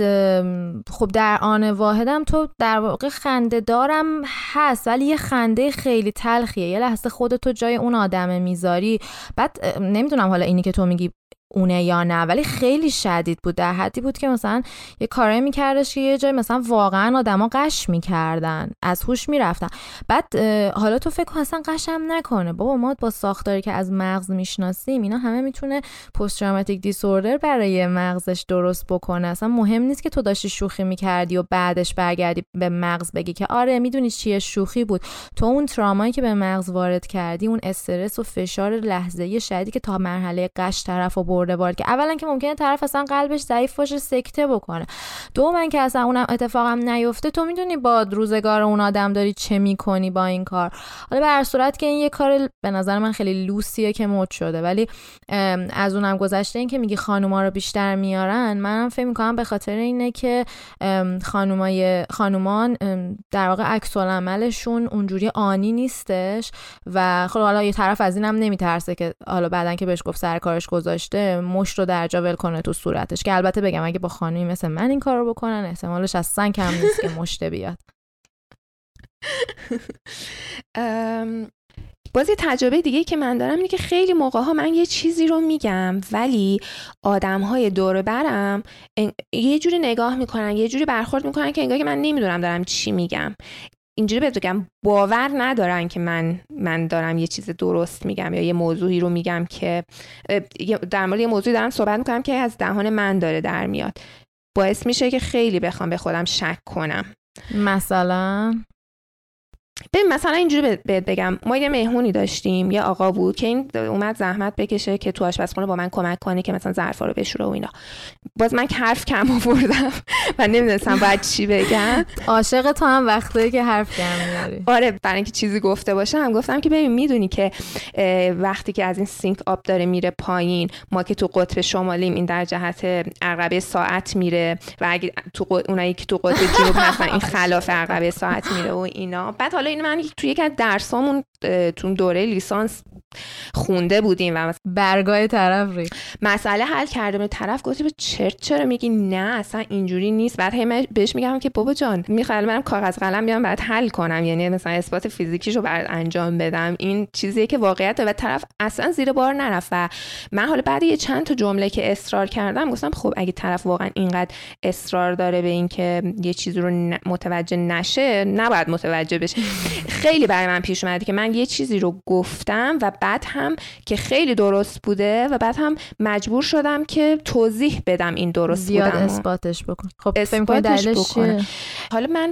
خب در آن واحدم تو در واقع خنده دارم هست ولی یه خنده خیلی تلخیه. یه لحظه خودتو جای اون آدم می‌ذاری. بعد نمی‌دونم حالا اینی که تو میگی اونه یا نه ولی خیلی شدید بود. در حدی بود که مثلا یه کارایی میکردش که یه جای مثلا واقعا آدما قش می‌کردن از هوش می‌رفتن. بعد حالا تو فکر اصلا قشم نکنه. بابا ما با ساختاری که از مغز می‌شناسیم اینا همه می‌تونه پست تروماتیک دیسوردر برای مغزش درست بکنه. اصلا مهم نیست که تو داشتی شوخی می‌کردی و بعدش برگردی به مغز بگی که آره می‌دونی چیه شوخی بود. تو اون ترامایی که به مغز وارد کردی اون استرس و فشار لحظه‌ای شدیدی که تا مرحله قش طرف برده وارد که اولا که ممکنه طرف اصلا قلبش ضعیف باشه سکته بکنه. دوما که اصلا اونم اتفاقم نیفته تو می‌دونی با روزگار اون آدم داری چه می‌کنی با این کار؟ حالا به هر صورت که این یه کار به نظر من خیلی لوسیه که مد شده ولی از اونم گذشته این که میگی خانوما رو بیشتر میارن منم فکر می‌کنم به خاطر اینه که خانومای خانومان در واقع عکس عملشون اونجوری آنی نیستش و خب حالا یه طرف از اینم نمیترسه که حالا بعدن که بهش گفت سر کارش گذاشته مشت رو در جا ول کنه تو صورتش که البته بگم اگه با خانمی مثل من این کار رو بکنن احتمالش از سن کم نیست که مشته بیاد. بازی تجربه دیگه که من دارم اینه که خیلی موقع ها من یه چیزی رو میگم ولی آدم های دور برم یه جوری نگاه می‌کنن یه جوری برخورد می‌کنن که انگار که من نمی‌دونم دارم چی میگم. اینجوری بهت بگم باور ندارن که من من دارم یه چیز درست میگم یا یه موضوعی رو میگم که در مورد یه موضوعی دارم صحبت می‌کنم که از دهان من داره در میاد. باعث میشه که خیلی بخوام به خودم شک کنم. مثلا؟ ببین مثلا اینجوری بهت بگم. ما یه مهمونی داشتیم یه آقا بود که این اومد زحمت بکشه که تو آشپزخونه با من کمک کنه که مثلا ظرفا رو بشوره و اینا. باز من حرف کم آوردم و نمی‌دونستم باید چی بگم. عاشق تو هم وقتی که حرف کم میاری آره برای اینکه چیزی گفته باشم گفتم که ببین می‌دونی که وقتی که از این سینک آب داره میره پایین ما که تو قطب شمالیم این در جهت عقربه ساعت میره و اگه تو اونایی که تو قطب جنوب هستن این خلاف عقربه ساعت میره و اینا. بعد حالا این من توی یک از درسامون تو دوره لیسانس خونده بودیم و برگاه طرف ری مسئله حل کرده به طرف گفته به چرت چرا میگی؟ نه اصلا اینجوری نیست. بعد هی بهش میگم که بابا جان می‌خوام من کاغذ قلم بیام بعد حل کنم. یعنی مثلا اثبات فیزیکیشو بعد انجام بدم. این چیزیه که واقعیت و طرف اصلا زیر بار نرفت و من حالا بعد یه چند تا جمله که اصرار کردم گفتم خب اگه طرف واقعا اینقدر اصرار داره به اینکه یه چیزی رو متوجه نشه نباید متوجه بشه. خیلی برای من پیش اومده که من یه چیزی رو گفتم و بعد هم که خیلی درست بوده و بعد هم مجبور شدم که توضیح بدم این درست زیاد بودم اثباتش بکن. خب اثباتش بکنم. حالا من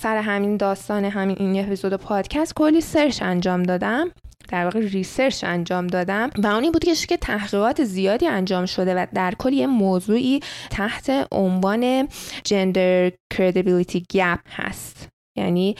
سر همین داستان همین این اپیزود پادکست کلی search انجام دادم. در واقع research انجام دادم و اونی بود که تحقیقات زیادی انجام شده و در کل یه موضوعی تحت عنوان جندر credibility گپ هست. یعنی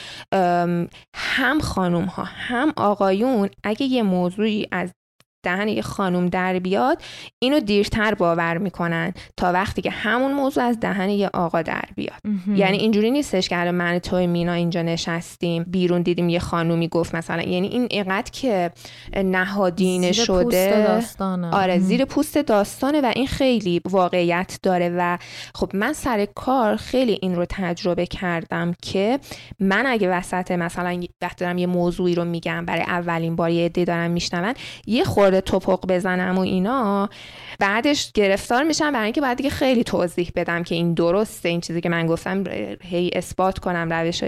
هم خانوم ها هم آقایون اگه یه موضوعی از دهن یه خانم در بیاد اینو دیرتر باور می‌کنن تا وقتی که همون موضوع از دهن یه آقا در بیاد. یعنی اینجوری نیستش که الان من توی مینا اینجا نشستیم بیرون دیدیم یه خانومی گفت مثلا. یعنی این اینقدر که نهادینه زیر شده. پوست آره زیر پوست داستانه و این خیلی واقعیت داره و خب من سر کار خیلی این رو تجربه کردم که من اگه وسط مثلا وقتی دارم یه موضوعی رو میگم برای اولین بار یه عده دارم میشنون یه خورده توپق بزنم و اینا بعدش گرفتار میشم برای اینکه بعد دیگه خیلی توضیح بدم که این درسته این چیزی که من گفتم هی اثبات کنم روش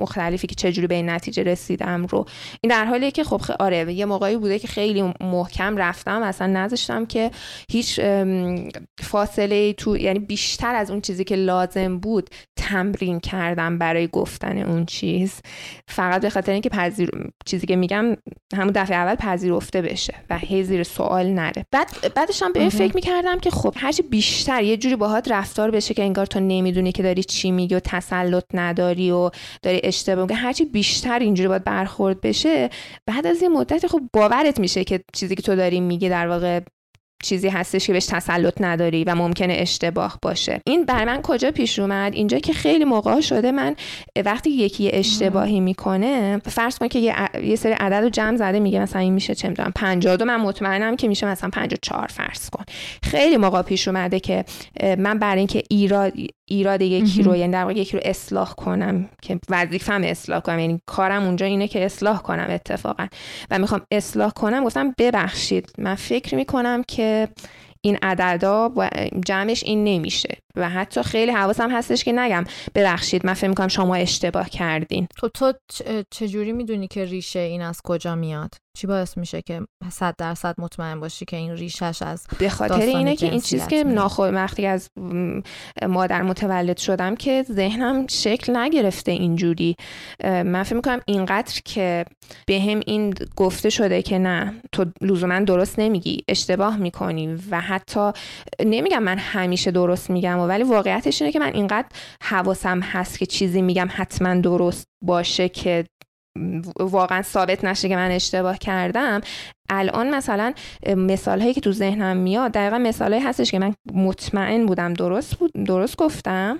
مختلفی که چجوری به این نتیجه رسیدم رو. این در حالیه که خب آره یه موقعی بوده که خیلی محکم رفتم اصلا نذاشتم که هیچ فاصله تو یعنی بیشتر از اون چیزی که لازم بود تمرین کردم برای گفتن اون چیز. فقط به خاطر اینکه پذیر چیزی که میگم همون دفعه اول پذیرفته بشه. باشه و هی زیر سوال نره. بعد بعدش هم به این فکر می‌کردم که خب هرچی بیشتر یه جوری باهات رفتار بشه که انگار تو نمی‌دونی که داری چی میگی و تسلط نداری و داری اشتباه میگی هرچی بیشتر اینجوری باید برخورد بشه بعد از یه مدتی خب باورت میشه که چیزی که تو داری میگی در واقع چیزی هستش که بهش تسلط نداری و ممکنه اشتباه باشه. این بر من کجا پیش اومد؟ اینجا که خیلی موقع شده من وقتی یکی اشتباهی می‌کنه فرض کن که یه, سری عدد رو جمع زده میگه مثلا این میشه چه می‌دونم 52 من مطمئنم که میشه مثلا 54 فرض کن. خیلی موقع پیش اومده که من برای اینکه ایراد ایراد یکی رو یعنی در واقع یکی رو اصلاح کنم که وظیفم اصلاح کنم. یعنی کارم اونجا اینه که اصلاح کنم اتفاقا. و می‌خوام اصلاح کنم گفتم ببخشید. من فکر می‌کنم که این عددا جمعش این نمیشه. و حتی خیلی حواسم هستش که نگم. ببخشید من فکر می‌کنم شما اشتباه کردین. تو تو چجوری می‌دونی که ریشه این از کجا میاد؟ چی باعث میشه که صد درصد مطمئن باشی که این ریشش از به خاطر اینه که این چیز که ناخود وقتی از مادر متولد شدم که ذهنم شکل نگرفته اینجوری. من فکر می‌کنم اینقدر که به هم این گفته شده که نه تو لزوما درست نمیگی اشتباه می‌کنی و حتی نمیگم من همیشه درست میگم ولی واقعیتش اینه که من اینقدر حواسم هست که چیزی میگم حتما درست باشه که واقعا ثابت نشه که من اشتباه کردم. الان مثلا مثال هایی که تو ذهنم میاد دقیقا مثال هایی هستش که من مطمئن بودم درست بود درست گفتم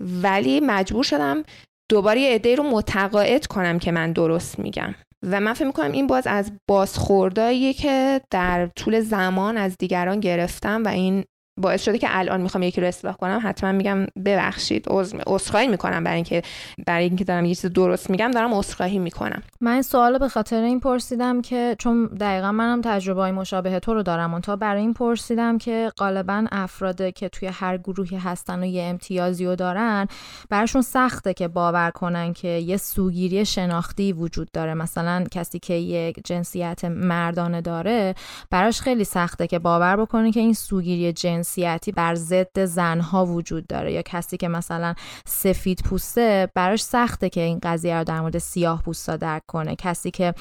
ولی مجبور شدم دوباره یه عده رو متقاعد کنم که من درست میگم. و من فکر می‌کنم این باز از بازخورداییه که در طول زمان از دیگران گرفتم و این باعث شده که الان می‌خوام یکی رو اصلاح کنم حتما میگم ببخشید عذرخواهی می‌کنم برای اینکه برای اینکه دارم یه چیز درست میگم دارم عذرخواهی می‌کنم. من سوال به خاطر این پرسیدم که چون دقیقا منم تجربه های مشابه تو رو دارم اون تا برای این پرسیدم که غالبا افراد که توی هر گروهی هستن و یه امتیازی رو دارن براشون سخته که باور کنن که یه سوگیری شناختی وجود داره. مثلا کسی که یک جنسیت مردانه داره براش خیلی سخته که باور بکنه که این سوگیری جنس جنسیتی بر ضد زنها وجود داره. یا کسی که مثلا سفید پوسته براش سخته که این قضیه رو در مورد سیاه پوستا درک کنه. کسی که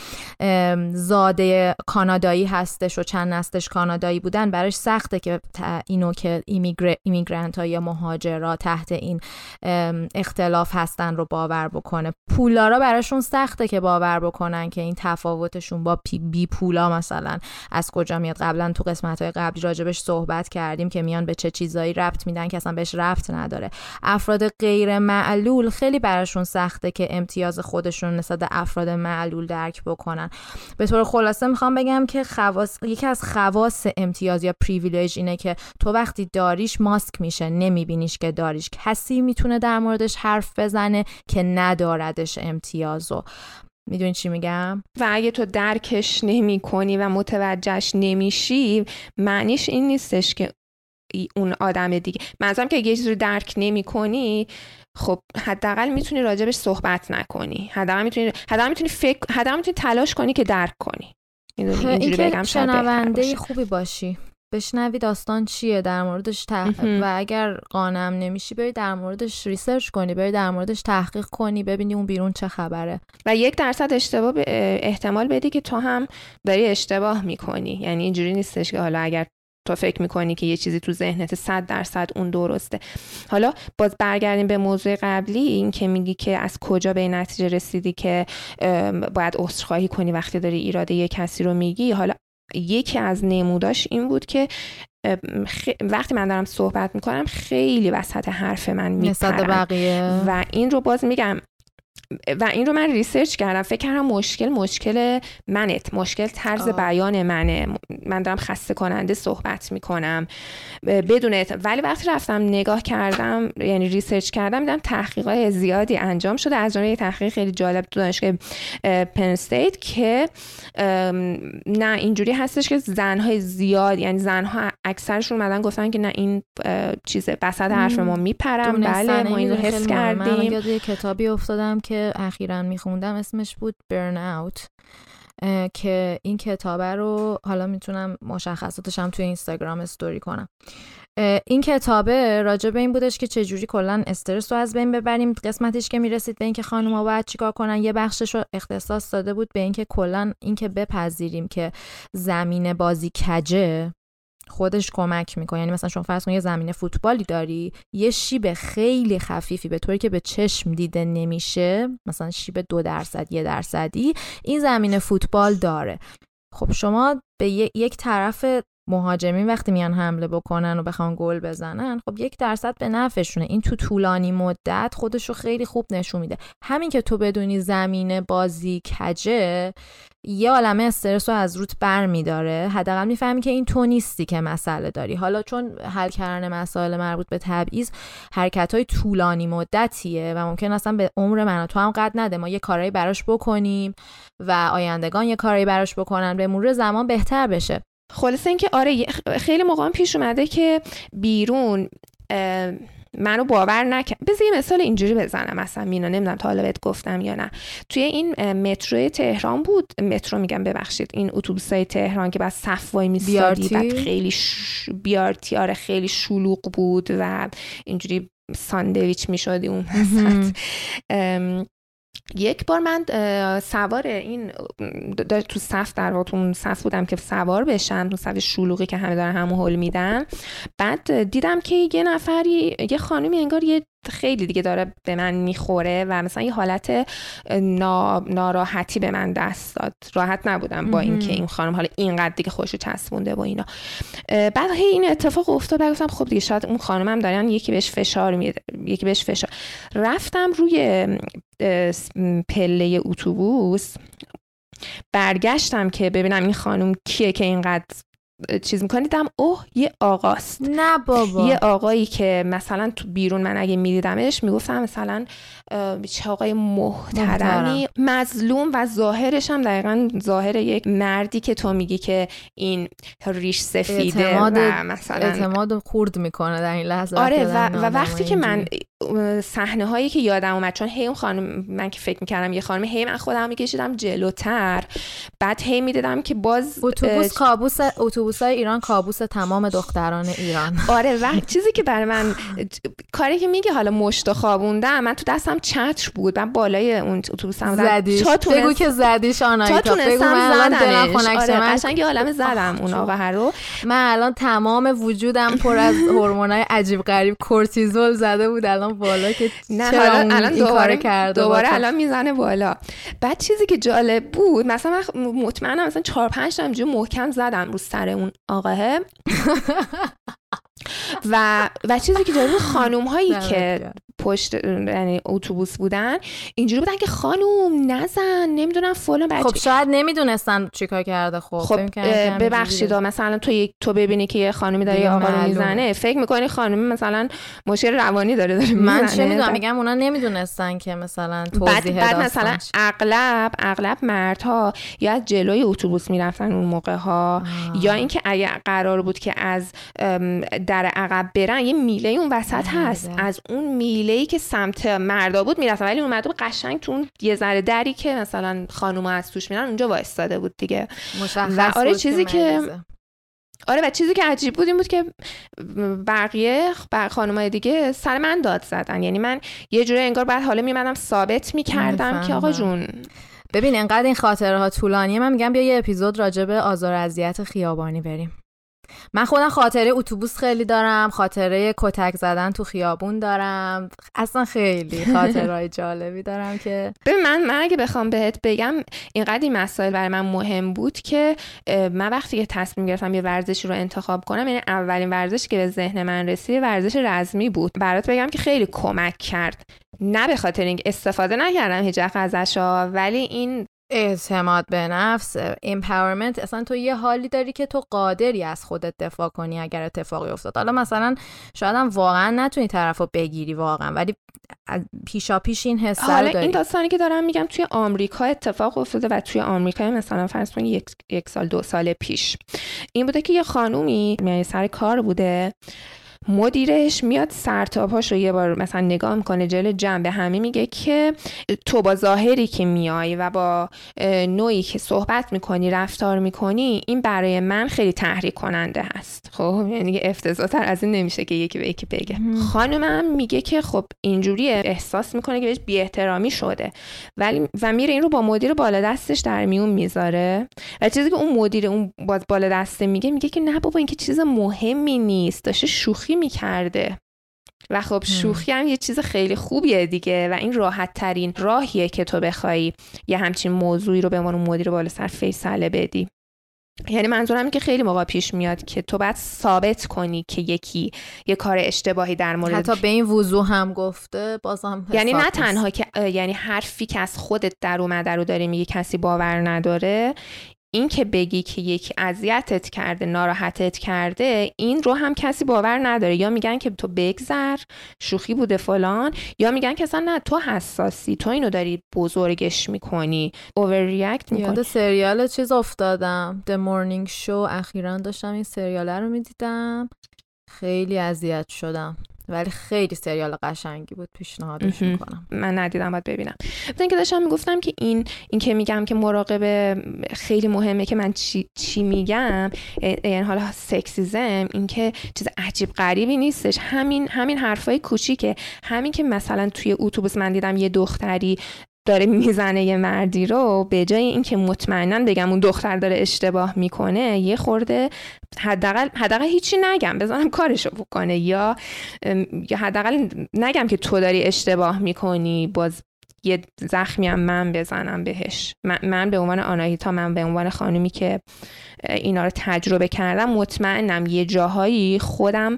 زاده کانادایی هستش و چند نستش کانادایی بودن براش سخته که اینو که immigrant ها یا مهاجرا تحت این اختلاف هستن رو باور بکنه. پولدارا براشون سخته که باور بکنن که این تفاوتشون با بی پولا مثلا از کجا میاد. قبلا تو قسمت های قبلی راجبش صحبت کردیم که میان به چه چیزایی ربط میدن که اصلا بهش ربط نداره. افراد غیر معلول خیلی براشون سخته که امتیاز خودشون نسبت به افراد معلول درک بکنن. به طور خلاصه می‌خوام بگم که خواص یکی از خواص امتیاز یا privilege اینه که تو وقتی داریش ماسک میشه نمیبینیش که داریش کسی می‌تونه در موردش حرف بزنه که نداردش امتیازو. می‌دونی چی میگم؟ و اگه تو درکش نمی کنی و متوجهش نمیشی معنیش این نیستش که اون آدم دیگه. منظورم که یه چیزی رو درک نمی کنی خب حداقل می‌تونی راجع بهش صحبت نکنی. حداقل می‌تونی حداقل می‌تونی فکر حداقل می‌تونی تلاش کنی که درک کنی. اینجوری بگم شنونده خوبی باشی. بشنوی داستان چیه در موردش و اگر قانع نمیشی بری در موردش research کنی بری در موردش تحقیق کنی ببینی اون بیرون چه خبره. و یک درصد اشتباه احتمال بدی که تو هم داری اشتباه می‌کنی. یعنی اینجوری نیستش که حالا اگر تو فکر می‌کنی که یه چیزی تو ذهنت صد درصد اون درسته. حالا باز برگردیم به موضوع قبلی این که میگی که از کجا به نتیجه رسیدی که باید عذرخواهی کنی وقتی داری ایراده یه کسی رو میگی. حالا یکی از نموداش این بود که وقتی من دارم صحبت می‌کنم خیلی وسط حرف من میپرم. و این رو باز میگم و این رو من research کردم. فکر کردم مشکل مشکل منه. مشکل طرز بیان منه. من دارم خسته کننده صحبت می‌کنم. بدون ولی وقتی رفتم نگاه کردم یعنی research کردم دیدم تحقیقات زیادی انجام شده. از جمله تحقیق خیلی جالب تو دانشگاه پن استیت که نه اینجوری هستش که زنهای زیاد یعنی زنها اکثرشون اومدن گفتن که نه این چیزه وسط حرف ما میپرم بله ما اینو حس کردیم من یاد کتابی افتادم که اخیرا میخوندم اسمش بود برن اوت که این کتابه رو حالا می‌تونم مشخصاتش هم توی اینستاگرام استوری کنم. این کتابه راجع به این بودش که چجوری کلا استرس رو از بین ببریم قسمتش که می‌رسید به اینکه خانوما باید چیکار کنن یه بخشش رو اختصاص داده بود به اینکه کلا اینکه بپذیریم که زمین بازی کجه. خودش کمک می‌کنه. یعنی مثلا شما فرض کن یه زمین فوتبالی داری یه شیب خیلی خفیفی به طوری که به چشم دیده نمیشه مثلا شیب دو درصد یه درصدی این زمین فوتبال داره. خب شما به یک طرف مهاجمین وقتی میان حمله بکنن و بخوان گل بزنن خب یک درصد به نفعشونه. این تو طولانی مدت خودش رو خیلی خوب نشون میده. همین که تو بدونی زمین بازی کجه یه عالمه استرس رو از روت بر میداره. حداقل می‌فهمی که این تو نیستی که مسئله داری. حالا چون حل کردن مسائل مربوط به تبعیض حرکت های طولانی مدتیه و ممکن اصلا به عمر من تو هم قد نده. ما یه کارایی براش بکنیم و آیندگان یه کارایی براش بکنن. به مرور زمان بهتر بشه. خلاصه اینکه آره خیلی موقع پیش اومده که بیرون منو باور نکرد بذار یه مثال اینجوری بزنم مثلا مینا نمی‌دونم تا حالا بهت گفتم یا نه. توی این مترو تهران بود مترو میگم ببخشید این اتوبوس های تهران که بعد صف وای میستادی بعد خیلی ش... بیارتی آره خیلی شلوغ بود و اینجوری ساندویچ می‌شدی اون یک بار من سوار این تو صف در واقع صف بودم که سوار بشم تو صف شلوغی که همه دارن همو حل میدن. بعد دیدم که یه نفری یه خانمی انگار یه خیلی دیگه داره به من می‌خوره و مثلا یه حالت ناراحتی به من دست داد. راحت نبودم با اینکه این خانم حالا اینقدر دیگه خوشو چسبونده با اینا. بعد هی این اتفاق افتاد بعد گفتم خب دیگه شاید اون خانمم دارن یکی بهش فشار میده یکی بهش فشار. رفتم روی پله اتوبوس برگشتم که ببینم این خانم کیه که اینقدر چیز می‌کنی دیدم اوه یه آقاست. نه بابا. یه آقایی که مثلا تو بیرون من اگه میدیدمش می‌گفتم مثلا چه آقای محترمی. مظلوم و ظاهرش هم دقیقا ظاهر یک مردی که تو میگی که این ریش سفیده اعتماد و مثلا اعتماد خورد می‌کنه در این لحظه. آره و, و وقتی که من صحنه هایی که یادم اومد چون هی اون خانم من که فکر می‌کردم یه خانم هی من خودم میکشیدم جلوتر. بعد هی می‌دیدم که باز اتوبوس کابوس اتوبوس های ایران کابوس تمام دختران ایران. آره و چیزی که برای من کاری که میگه حالا مشت خوابوندم من تو دستم چتر بود. من بالای اون اتوبوسم زدیش. بگو که زدیش آنایتا. بگو من الان آره قشنگ عالم زدم اون آقا رو. من الان تمام وجودم پر از هورمونای عجیب غریب کورتیزول زده بود الان بالا که نه چرا الان, الان دوباره کرده دوباره الان می‌زنه بالا. بعد چیزی که جالب بود مثلا من مطمئنم مثلا 4 5 تا محکم زدم رو سر اون آقاه و و چیزی که جالب خانم هایی که پشت یعنی اتوبوس بودن اینجوری بودن که خانم نزن نمی‌دونم فلان بچه خب شاید نمی‌دونستن چیکار کرده خب خب ببخشید مثلا تو یک تو ببینی که یه خانمی داره یه آقا رو می‌زنه فکر می‌کنی خانمی مثلا مشکل روانی داره داره من چه می‌دونم میگم اونا نمی‌دونستن که مثلا توضیح بعد, بعد مثلا اغلب اغلب مردها یا از جلوی اتوبوس می‌رفتن اون موقع ها یا اینکه اگه قرار بود که از در عقب برن یه میله اون وسط هست از اون میله ای که سمت مردا بود می‌رفت ولی اون مردا قشنگ تو اون یه ذره دری که مثلا خانوما از توش میرن اونجا وایستاده بود دیگه. و آره چیزی که آره و چیزی که عجیب بود این بود که بقیه خانمای دیگه سر من داد زدن. یعنی من یه جوری انگار بعد حالا میمدم ثابت می‌کردم که آقا جون. ببین انقدر این خاطره ها طولانیه. من میگم بیا یه اپیزود راجع به آزار اذیت خیابانی بریم. من خودم خاطره اتوبوس خیلی دارم خاطره کتک زدن تو خیابون دارم. اصلا خیلی خاطرهای جالبی دارم که ببین من من اگه بخوام بهت بگم اینقدر این مسائل برای من مهم بود که من وقتی که تصمیم گرفتم یه ورزشی رو انتخاب کنم یعنی اولین ورزشی که به ذهن من رسید ورزش رزمی بود. برات بگم که خیلی کمک کرد. نه به خاطر اینکه استفاده نکردم هیچ ازش ولی این اعتماد به نفس امپاورمنت اصلا تو یه حالی داری که تو قادری از خودت دفاع کنی اگر اتفاقی افتاد. حالا مثلا شاید هم واقعا نتونی طرف رو بگیری واقعا ولی پیشا پیش این حس حالا این داستانی که دارم میگم توی آمریکا اتفاق افتاده و توی آمریکا مثلا فرض کنید یک،, یک سال دو سال پیش. این بوده که یه خانومی یعنی سر کار بوده مدیرش میاد سرتاپاش رو یه بار مثلا نگاه می‌کنه جل جمع به همه میگه که تو با ظاهری که میای و با نوعی که صحبت می‌کنی رفتار می‌کنی این برای من خیلی تحریک کننده هست. خب یعنی افتضاحتر از این نمیشه که یکی به یکی بگه. خانمم میگه که خب اینجوری احساس می‌کنه که بهش بی احترامی شده. ولی و میره این رو با مدیر بالا دستش در میون می‌ذاره. و چیزی که اون مدیر اون بالا دسته میگه میگه که نه بابا این که چیز مهمی نیست. داشته شوخی می‌کرده. و خب شوخی هم یه چیز خیلی خوبیه دیگه و این راحت ترین راهیه که تو بخوای یه همچین موضوعی رو به عنوان مدیر بالا سر فیصله بدی. یعنی منظورم که خیلی موقع پیش میاد که تو باید ثابت کنی که یکی یه کار اشتباهی در مورد حتی به این وضوح هم گفته بازم یعنی نه تنها که یعنی حرفی که از خودت در اومده رو داری میگه کسی باور نداره. این که بگی که یکی اذیتت کرده ناراحتت کرده این رو هم کسی باور نداره. یا میگن که تو بگذر شوخی بوده فلان یا میگن که اصلا نه تو حساسی تو اینو داری بزرگش می‌کنی اوور ریاکت می‌کنی. یاد سریال چیز افتادم. The Morning Show. اخیرا داشتم این سریال رو می‌دیدم. خیلی اذیت شدم. ولی خیلی سریال قشنگی بود. پیشنهادش می‌کنم. من ندیدم باید ببینم. که داشتم می‌گفتم که این این که میگم که مراقبه خیلی مهمه که من چی, چی میگم یعنی حالا سکسیزم این که چیز عجیب غریبی نیستش. همین همین حرفای کوچیکه. همین که مثلا توی اتوبوس من دیدم یه دختری داره می‌زنه یه مردی رو به جای اینکه مطمئنا بگم اون دختر داره اشتباه می‌کنه یه خورده حداقل حداقل هیچی نگم بزنم کارشو بکنه. یا یا حداقل نگم که تو داری اشتباه می‌کنی باز یه زخمی هم من بزنم بهش. من, من به عنوان آناهیتا من به عنوان خانومی که اینا رو تجربه کردم مطمئنم یه جاهایی خودم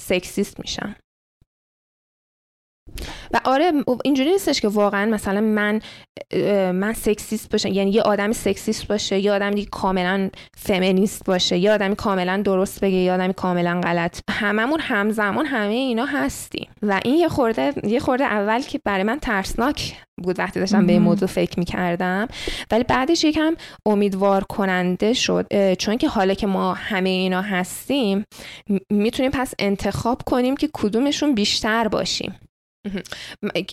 سکسیست میشم. و آره اینجوری نیستش که واقعا مثلا من من سکسیست باشه یعنی یه آدم سکسیست باشه یه آدم دیگه کاملا فمینیست باشه یه آدمی کاملا درست بگه یه آدمی کاملا غلط. هممون همزمان همه اینا هستیم. و این یه خورده یه خورده اول که برای من ترسناک بود وقتی داشتم به این موضوع فکر می‌کردم. ولی بعدش یکم امیدوار کننده شد چون که حالا که ما همه اینا هستیم می‌تونیم پس انتخاب کنیم که کدومشون بیشتر باشیم.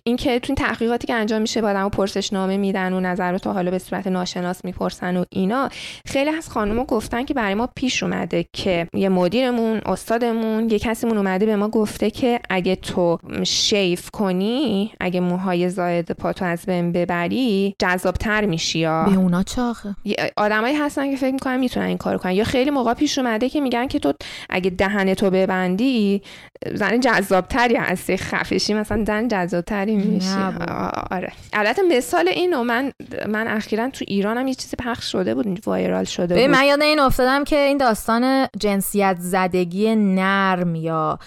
این که تو این تحقیقاتی که انجام میشه با آدمو پرسشنامه میدن و نظرات حالا به صورت ناشناس می‌پرسن و اینا خیلی از خانم‌ها گفتن که برای ما پیش اومده که یه مدیرمون استادمون یه کسیمون اومده به ما گفته که اگه تو شیف کنی اگه موهای زاید پاتو از بین ببری جذابتر میشی یا؟ به اونا چاخه آدمایی هستن که فکر می‌کنن می‌تونن این کارو کنن. یا خیلی موقع پیش اومده که میگن که تو اگه دهن تو ببندی زن جذابتری هستی خفشی مثلا زن جذابتری میشه. آره. البته مثال اینو من من اخیرا تو ایرانم یه چیزی پخش شده بود وایرال شده بود. من یاد این افتادم که این داستان جنسیت زدگی نرم یا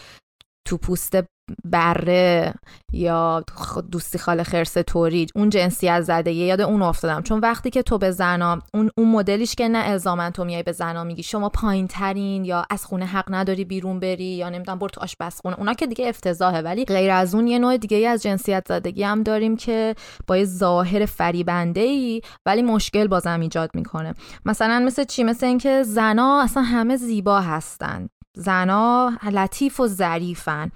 تو پوست بره یا دوستی خاله خرس تورید اون جنسیت زده یاد اون افتادم. چون وقتی که تو به زنا اون اون مدلیش که نه الزامن تو میای به زنا میگی شما پایین ترین یا از خونه حق نداری بیرون بری یا نمی‌دونم برو تو آشپزخونه اونا که دیگه افتضاحه. ولی غیر از اون یه نوع دیگه از جنسیت زدگی هم داریم که با یه ظاهر فریبنده ای ولی مشکل بازم ایجاد می‌کنه. مثلا مثل چی؟ مثل اینکه زنا اصلا همه زیبا هستن. زنا لطیف و ظریفن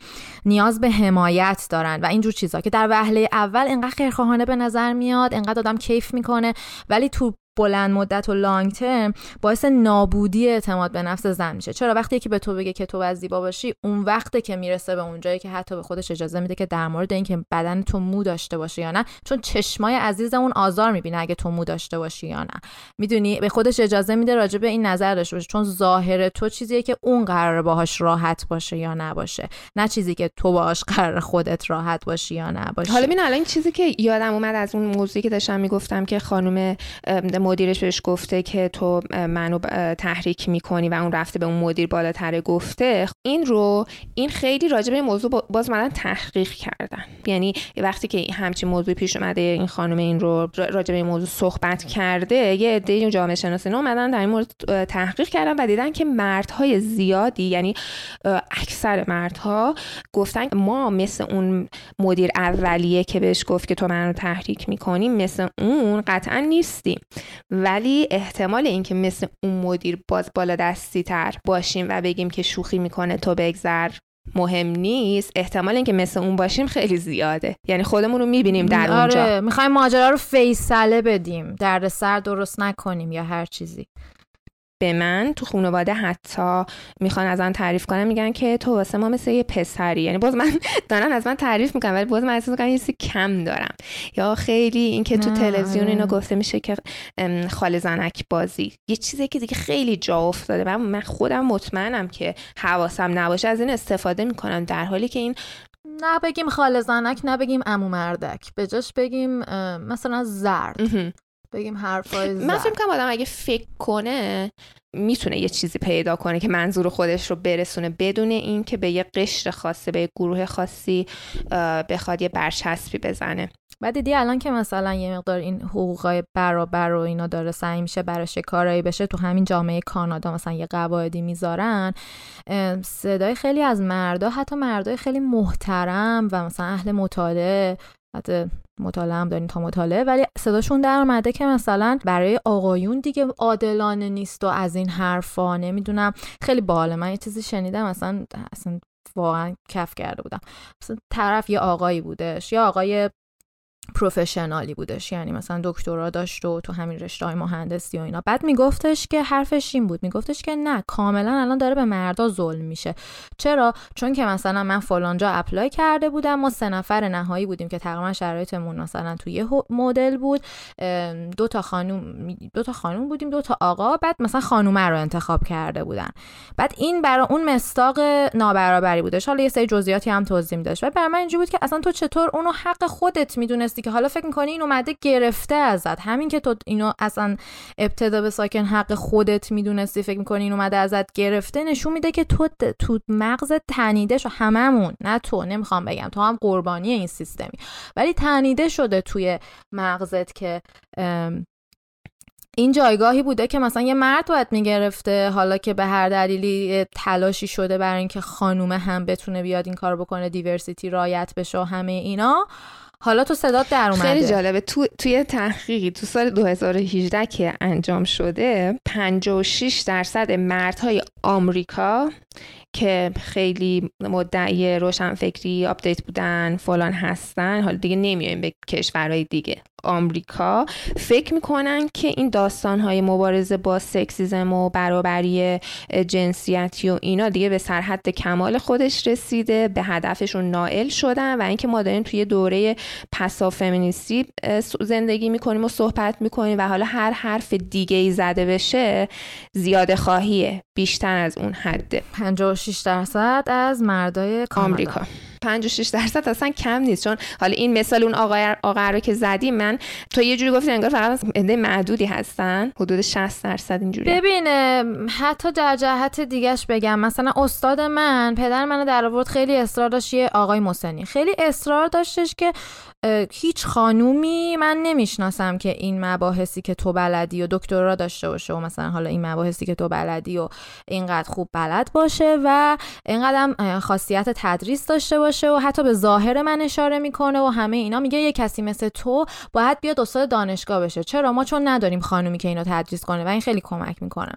نیاز به حمایت دارن و اینجور چیزا که در وهله اول انقدر خیرخواهانه به نظر میاد انقدر آدم کیف می‌کنه ولی تو بلند مدت و لانگ ترم باعث نابودی اعتماد به نفس زن میشه. چرا وقتی که به تو بگه که تو باید زیبا باشی اون وقته که می‌رسه به اونجایی که حتی به خودش اجازه میده که در مورد اینکه بدن تو مو داشته باشه یا نه چون چشمای عزیز اون آزار می‌بینه اگه تو مو داشته باشی یا نه. می‌دونی؟ به خودش اجازه میده راجع به این نظر داشته باشه چون ظاهر تو چیزیه که اون قرار باهاش راحت باشه یا نباشه. نه چیزی که تو باهاش قرار خودت راحت باشی یا نباشی حالا ببین الان چیزی که یادم اومد از اون موضوعی که داشتم می‌گفتم که خانم مدیرش بهش گفته که تو منو تحریک می‌کنی و اون رفته به اون مدیر بالاتر گفته. این رو این خیلی راجع به موضوع باز من تحقیق کردن. یعنی وقتی که همچین موضوع پیش اومده این خانم این رو راجع به موضوع صحبت کرده یه عده جامعه شناسی اومدن در این مورد تحقیق کردن و دیدن که مردهای زیادی یعنی اکثر مردها گفتن ما مثل اون مدیر اولیه که بهش گفت که تو منو تحریک می‌کنی مثل اون قطعا نیستیم. ولی احتمال اینکه مثل اون مدیر باز بالا دستی تر باشیم و بگیم که شوخی می‌کنه تو بگذر مهم نیست. احتمال اینکه مثل اون باشیم خیلی زیاده. یعنی خودمون رو می‌بینیم در آره. اونجا. می‌خوایم ماجرا رو فیصله بدیم. درد سر درست نکنیم یا هر چیزی. به من تو خانواده حتی می‌خوان از من تعریف کنم میگن که تو واسه ما مثل یه پسری. یعنی باز من دارن از من تعریف می‌کنم ولی باز من احساس می‌کنم یه کم دارم. یا خیلی اینکه تو تلویزیون اینا آره. گفته میشه که خال زنک بازی. یه چیزی که دیگه خیلی جا افتاده. و من خودم مطمئنم که حواسم نباشه. از این استفاده می‌کنم در حالی که این نه بگیم خال زنک نه بگیم امو مردک. به جاش بگیم مثلا زرد. بگیم حرفای من فکر کنم آدم اگه فکر کنه می‌تونه یه چیزی پیدا کنه که منظور خودش رو برسونه بدون اینکه به یه قشر خاصه به یه گروه خاصی بخواد یه برچسبی بزنه. بعد دیدی الان که مثلا یه مقدار این حقوقای برابر و اینا داره سعی میشه براش یه کارایی بشه تو همین جامعه کانادا مثلا یه قواعدی می‌ذارن صدای خیلی از مردا حتی مردای خیلی محترم و مثلا اهل مطالعه حتی مطالعه هم داریم تا مطالعه. ولی صداشون در اومده که مثلا برای آقایون دیگه عادلانه نیست و از این حرفا نمی‌دونم. خیلی باله من یه چیزی شنیدم اصلا اصلا واقعا کف کرده بودم. مثلا طرف یه آقایی بودش. یا آقای پروفشنالی بودش. یعنی مثلا دکترا داشت و تو همین رشته های مهندسی و اینا. بعد میگفتش که حرفش این بود. میگفتش که نه کاملا الان داره به مردا ظلم میشه. چرا؟ چون که مثلا من فلانجا اپلای کرده بودم ما سه نفر نهایی بودیم که تقریبا شرایطمون مثلا تو یه مدل بود. دو تا خانوم دو تا خانوم بودیم دو تا آقا. بعد مثلا خانومه رو انتخاب کرده بودن. بعد این برای اون مستاق نابرابری بودش. حالا یه سری جزئیاتی هم توضیح میداشت و برای من اینجوری بود که اصلا تو چطور اونو حق خودت می‌دونستی که حالا فکر می‌کنی این اومده گرفته ازت. همین که تو اینو اصلا ابتدا به ساکن حق خودت می‌دونستی فکر می‌کنی این اومده ازت گرفته نشون میده که تو تو مغزت تنیده شو هممون نه تو. نمی‌خوام بگم تو هم قربانی این سیستمی. ولی تنیده شده توی مغزت که این جایگاهی بوده که مثلا یه مرد باید می‌گرفته حالا که به هر دلیلی تلاشی شده برای اینکه خانومه هم بتونه بیاد این کار بکنه دیورسیتی رایت بشه و همه اینا. حالا تو صدات در اومده. خیلی جالبه. تو توی تحقیقی تو سال 2018 که انجام شده 56 درصد مردهای آمریکا که خیلی مدعی روشنفکری update بودن فلان هستن. حالا دیگه نمیایم به کشورهای دیگه. آمریکا فکر می‌کنن که این داستانهای مبارزه با sexism و برابری جنسیتی و اینا دیگه به سرحد کمال خودش رسیده به هدفشون نائل شدن و اینکه ما داریم توی دوره پسا فمینیستی زندگی می‌کنیم و صحبت می‌کنیم و حالا هر حرف دیگه ای زده بشه زیاده خواهیه. بیشتر از اون حده. 56 درصد از مردای کانادا. آمریکا. 56 درصد اصلا کم نیست چون حالا این مثال اون آقای آقا رو که زدی من تو یه جوری گفتی انگار فقط عده معدودی هستن. حدود 60 درصد اینجوری. ببین حتی در جهت دیگهش بگم مثلا استاد من پدر منو در آورد خیلی اصرار داشت یه آقای مسنی خیلی اصرار داشتش که هیچ خانومی من نمی‌شناسم که این مباحثی که تو بلدی و دکترا داشته باشه و مثلا حالا این مباحثی که تو بلدی و اینقدر خوب بلد باشه و اینقدر هم خاصیت تدریس داشته باشه و حتی به ظاهر من اشاره می‌کنه و همه اینا. میگه یه کسی مثل تو باید بیاد استاد دانشگاه بشه. چرا؟ ما چون نداریم خانومی که اینو تدریس کنه و این خیلی کمک می‌کنه.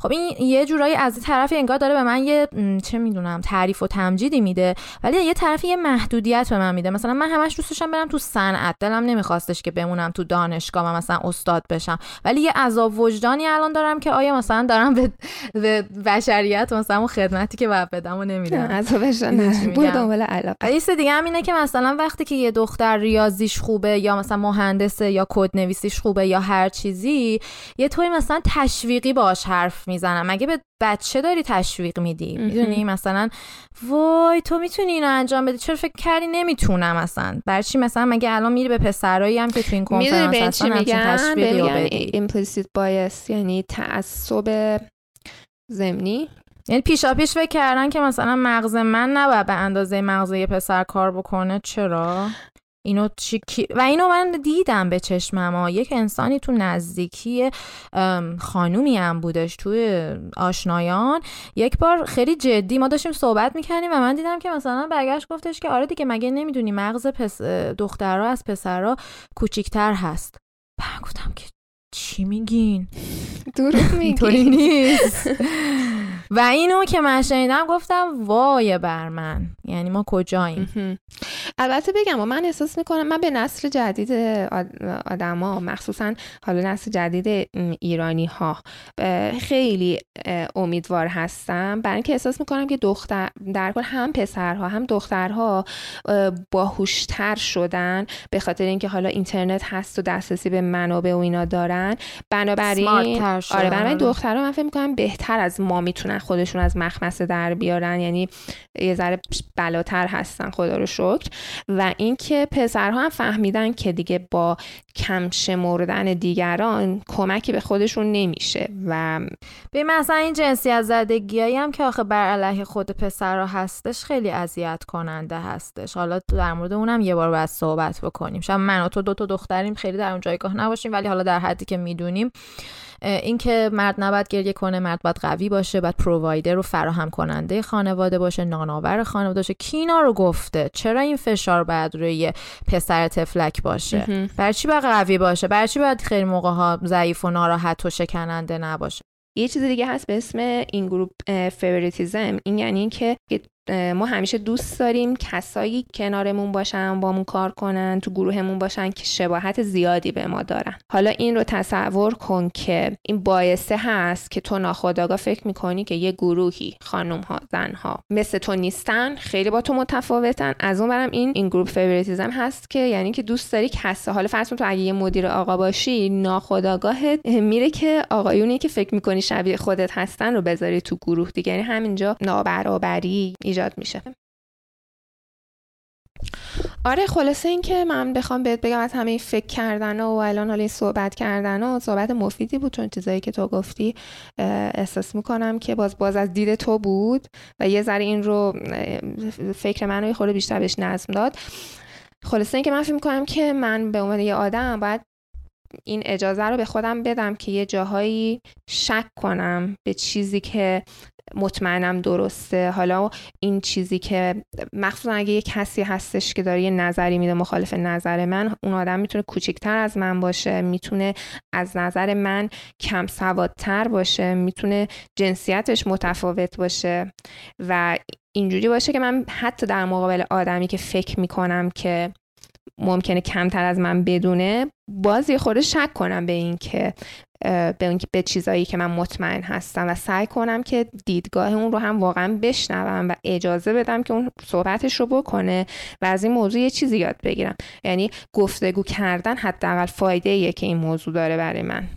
خب این یه جورایی از طرفی انگار داره به من یه چه می‌دونم تعریف و تمجیدی میده. ولی یه طرفی یه محدودیت به من میده. مثلا من همش دوست داشتم تو صنعت دلم نمیخواستش که بمونم تو دانشگاه و مثلا استاد بشم. ولی یه عذاب وجدانی الان دارم که آیا مثلا دارم به, به بشریت مثلا اون خدمتی که باید بدم و نمیدم. عذابش نه. دنبال علاقه. یه دیگه هم اینه که مثلا وقتی که یه دختر ریاضیش خوبه یا مثلا مهندسه یا کد نویسیش خوبه یا هر چیزی یه طوری مثلا تشویقی باش حرف می‌زنم. مگه به بچه داری تشویق میدی. می‌دونی؟ مثلا وای تو می‌تونی اینو انجام بدی. چرا فکر کردی نمی‌تونم مثلا برای چی؟ مثلا مگه الان میری به پسرایی هم که تو این کنفرانس هستن چی میگن؟ تشویقی رو میگن بدی. implicit bias یعنی تعصب ضمنی. یعنی پیشا پیش فکر کردن که مثلا مغز من نباید به اندازه مغز یه پسر کار بکنه. چرا؟ اینو چی و اینو من دیدم به چشمم. یک انسانی تو نزدیکی خانومی هم بودش توی آشنایان یک بار خیلی جدی ما داشتیم صحبت می‌کردیم و من دیدم که مثلا برگشت گفتش که آره دیگه مگه نمی‌دونی مغز پس دخترها از پسرها کوچیکتر هست بعد گفتم که چی میگین؟ دروغ اینطوری نیست. و اینو که من شنیدم گفتم وای بر من. یعنی ما کجاییم؟ البته بگم و من احساس می‌کنم من به نسل جدید آدما مخصوصا حالا نسل جدید ایرانی ها خیلی امیدوار هستم. برای اینکه احساس می‌کنم که دختر در کل هم پسرها هم دخترها باهوشتر شدن. به خاطر اینکه حالا اینترنت هست و دسترسی به منابع و اینا دارن. بنابراین آره بنابراین دخترها من فکر می‌کنم بهتر از ما می‌تونن خودشون از مخمسه در بیارن. یعنی یه ذره بلاتر هستن. خدا رو شکر. و اینکه پسرها هم فهمیدن که دیگه با کم شمردن دیگران کمکی به خودشون نمیشه و به مثلا این جنسیت زدگیایی هم که آخه بر علیه خود پسرها هستش خیلی اذیت کننده هستش. حالا در مورد اونم یه بار باید صحبت بکنیم. شاید من و تو دو تا دختریم خیلی در اون جایگاه نباشیم ولی حالا در حدی که می‌دونیم اینکه مرد نباید گریه کنه مرد باید قوی باشه باید provider و فراهم کننده خانواده باشه نانآور خانواده باشه. کی اینا رو گفته. چرا این فشار باید روی پسر طفلک باشه؟ برای چی باید قوی باشه؟ برای چی باید خیلی موقع ها ضعیف و ناراحت و شکننده نباشه؟ یه چیز دیگه هست به اسم in-group favoritism این یعنی که ما همیشه دوست داریم کسایی کنارمون باشن بامون کار کنن تو گروهمون باشن که شباهت زیادی به ما دارن. حالا این رو تصور کن که این باعثه هست که تو ناخودآگاه فکر می‌کنی که یه گروهی خانم ها زن ها مثل تو نیستن خیلی با تو متفاوتن. از اون برم این in-group favoritism هست که یعنی که دوست داری کسا. حالا فرض تو اگه یه مدیر آقا باشی ناخودآگاهت میره که آقایونی که فکر می‌کنی شبیه خودت هستن رو بذاری تو گروه دیگه. یعنی همینجا نابرابری ایجاد میشه. آره خلاصه این که من بخوام بهت بگم از همه فکر کردن و الان حالا صحبت کردن و صحبت مفیدی بود چون چیزایی که تو گفتی احساس می‌کنم که باز باز از دید تو بود و یه ذره این رو فکر من رو خورده بیشتر بهش نظم داد. خلاصه این که من فکر می‌کنم که من به عنوان یه آدم باید این اجازه رو به خودم بدم که یه جاهایی شک کنم به چیزی که مطمئنم درسته. حالا این چیزی که مخصوصا اگه یه کسی هستش که داره یه نظری میده مخالف نظر من اون آدم می‌تونه کوچکتر از من باشه می‌تونه از نظر من کم سوادتر باشه می‌تونه جنسیتش متفاوت باشه و اینجوری باشه که من حتی در مقابل آدمی که فکر می‌کنم که ممکنه کمتر از من بدونه باز یه خورده شک کنم به این که به, به چیزایی که من مطمئن هستم و سعی کنم که دیدگاه اون رو هم واقعا بشنوم و اجازه بدم که اون صحبتش رو بکنه و از این موضوع یه چیزی یاد بگیرم. یعنی گفتگو کردن حداقل فایده ایه که این موضوع داره برای من.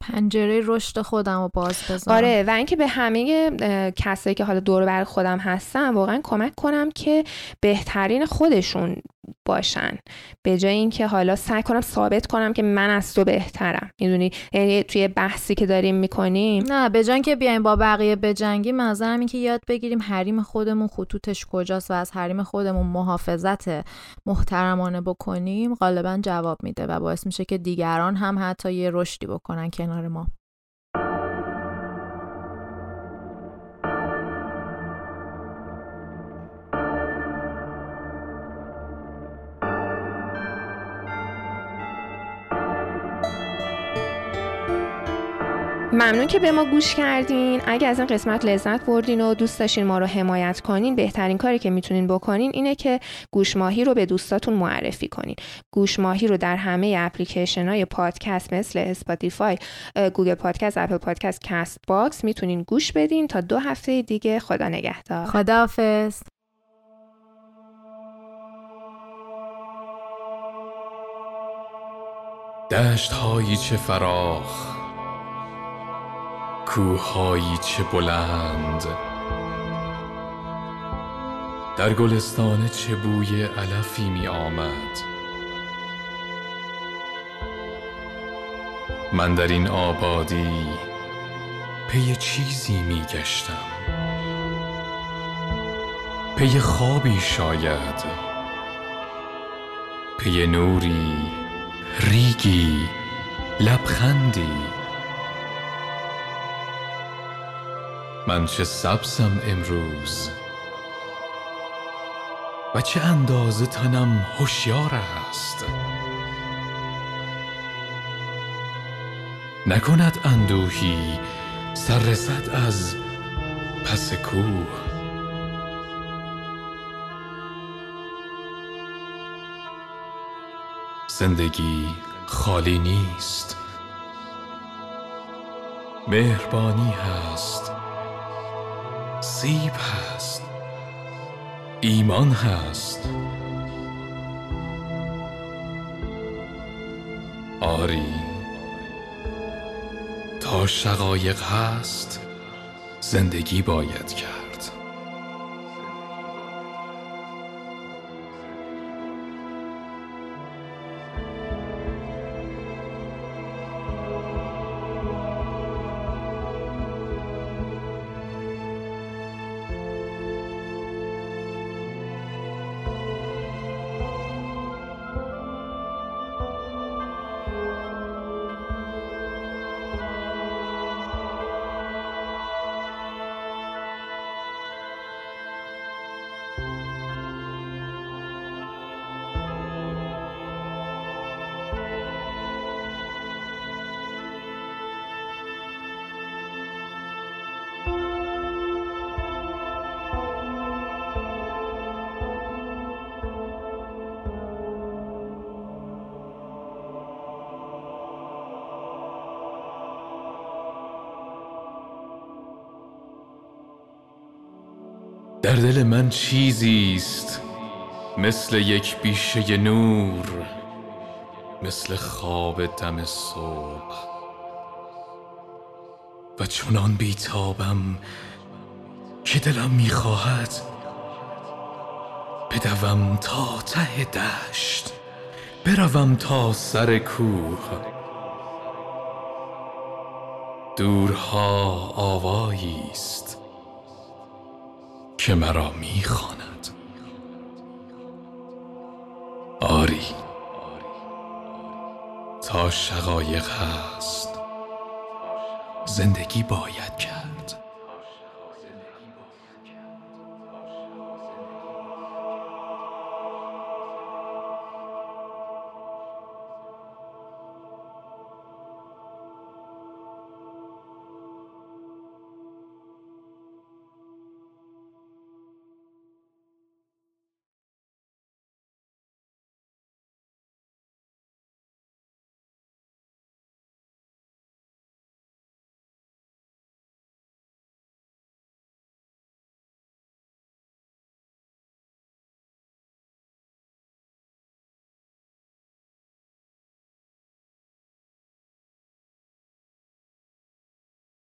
پنجره رشد خودم رو باز بذارم. آره و اینکه به همه کسایی که حالا دور بر خودم هستن واقعا کمک کنم که بهترین خودشون باشن. به جای اینکه حالا سعی کنم ثابت کنم که من از تو بهترم. می‌دونی؟ یعنی توی بحثی که داریم می‌کنیم نه به جای که بیایم با بقیه بجنگیم نظرم این که یاد بگیریم حریم خودمون خطوطش کجاست و از حریم خودمون محافظت محترمانه بکنیم غالبا جواب میده و باعث میشه که دیگران هم حتی یه رشدی بکنن کنار ما. ممنون که به ما گوش کردین. اگه از این قسمت لذت بردین و دوست داشتین ما رو حمایت کنین بهترین کاری که می‌تونین بکنین اینه که گوش ماهی رو به دوستاتون معرفی کنین. گوش ماهی رو در همه اپلیکیشن های پادکست مثل اسپاتیفای گوگل پادکست اپل پادکست کست باکس می‌تونین گوش بدین تا دو هفته دیگه. خدا نگهدار. خداحافظ. دشت هایی چه فراخ. کوههایی چه بلند. در گلستان چه بوی علفی می آمد. من در این آبادی پی چیزی می گشتم. پی خوابی شاید. پی نوری ریگی لبخندی. من چه سبزم امروز و چه اندازه تنم هوشیار است. نکند اندوهی سر رسد از پس کوه. زندگی خالی نیست. مهربانی هست. سیب هست. ایمان هست. آری. تا شقایق هست زندگی باید کرد. در دل من چیزی است مثل یک بیشه نور مثل خواب دم صبح. و چنان بیتابم که دلم می‌خواهد بدوم تا ته دشت بروم تا سر کوه. دورها آوایی است. که مرا می‌خواند. آری. تا شقایق هست زندگی باید کرد.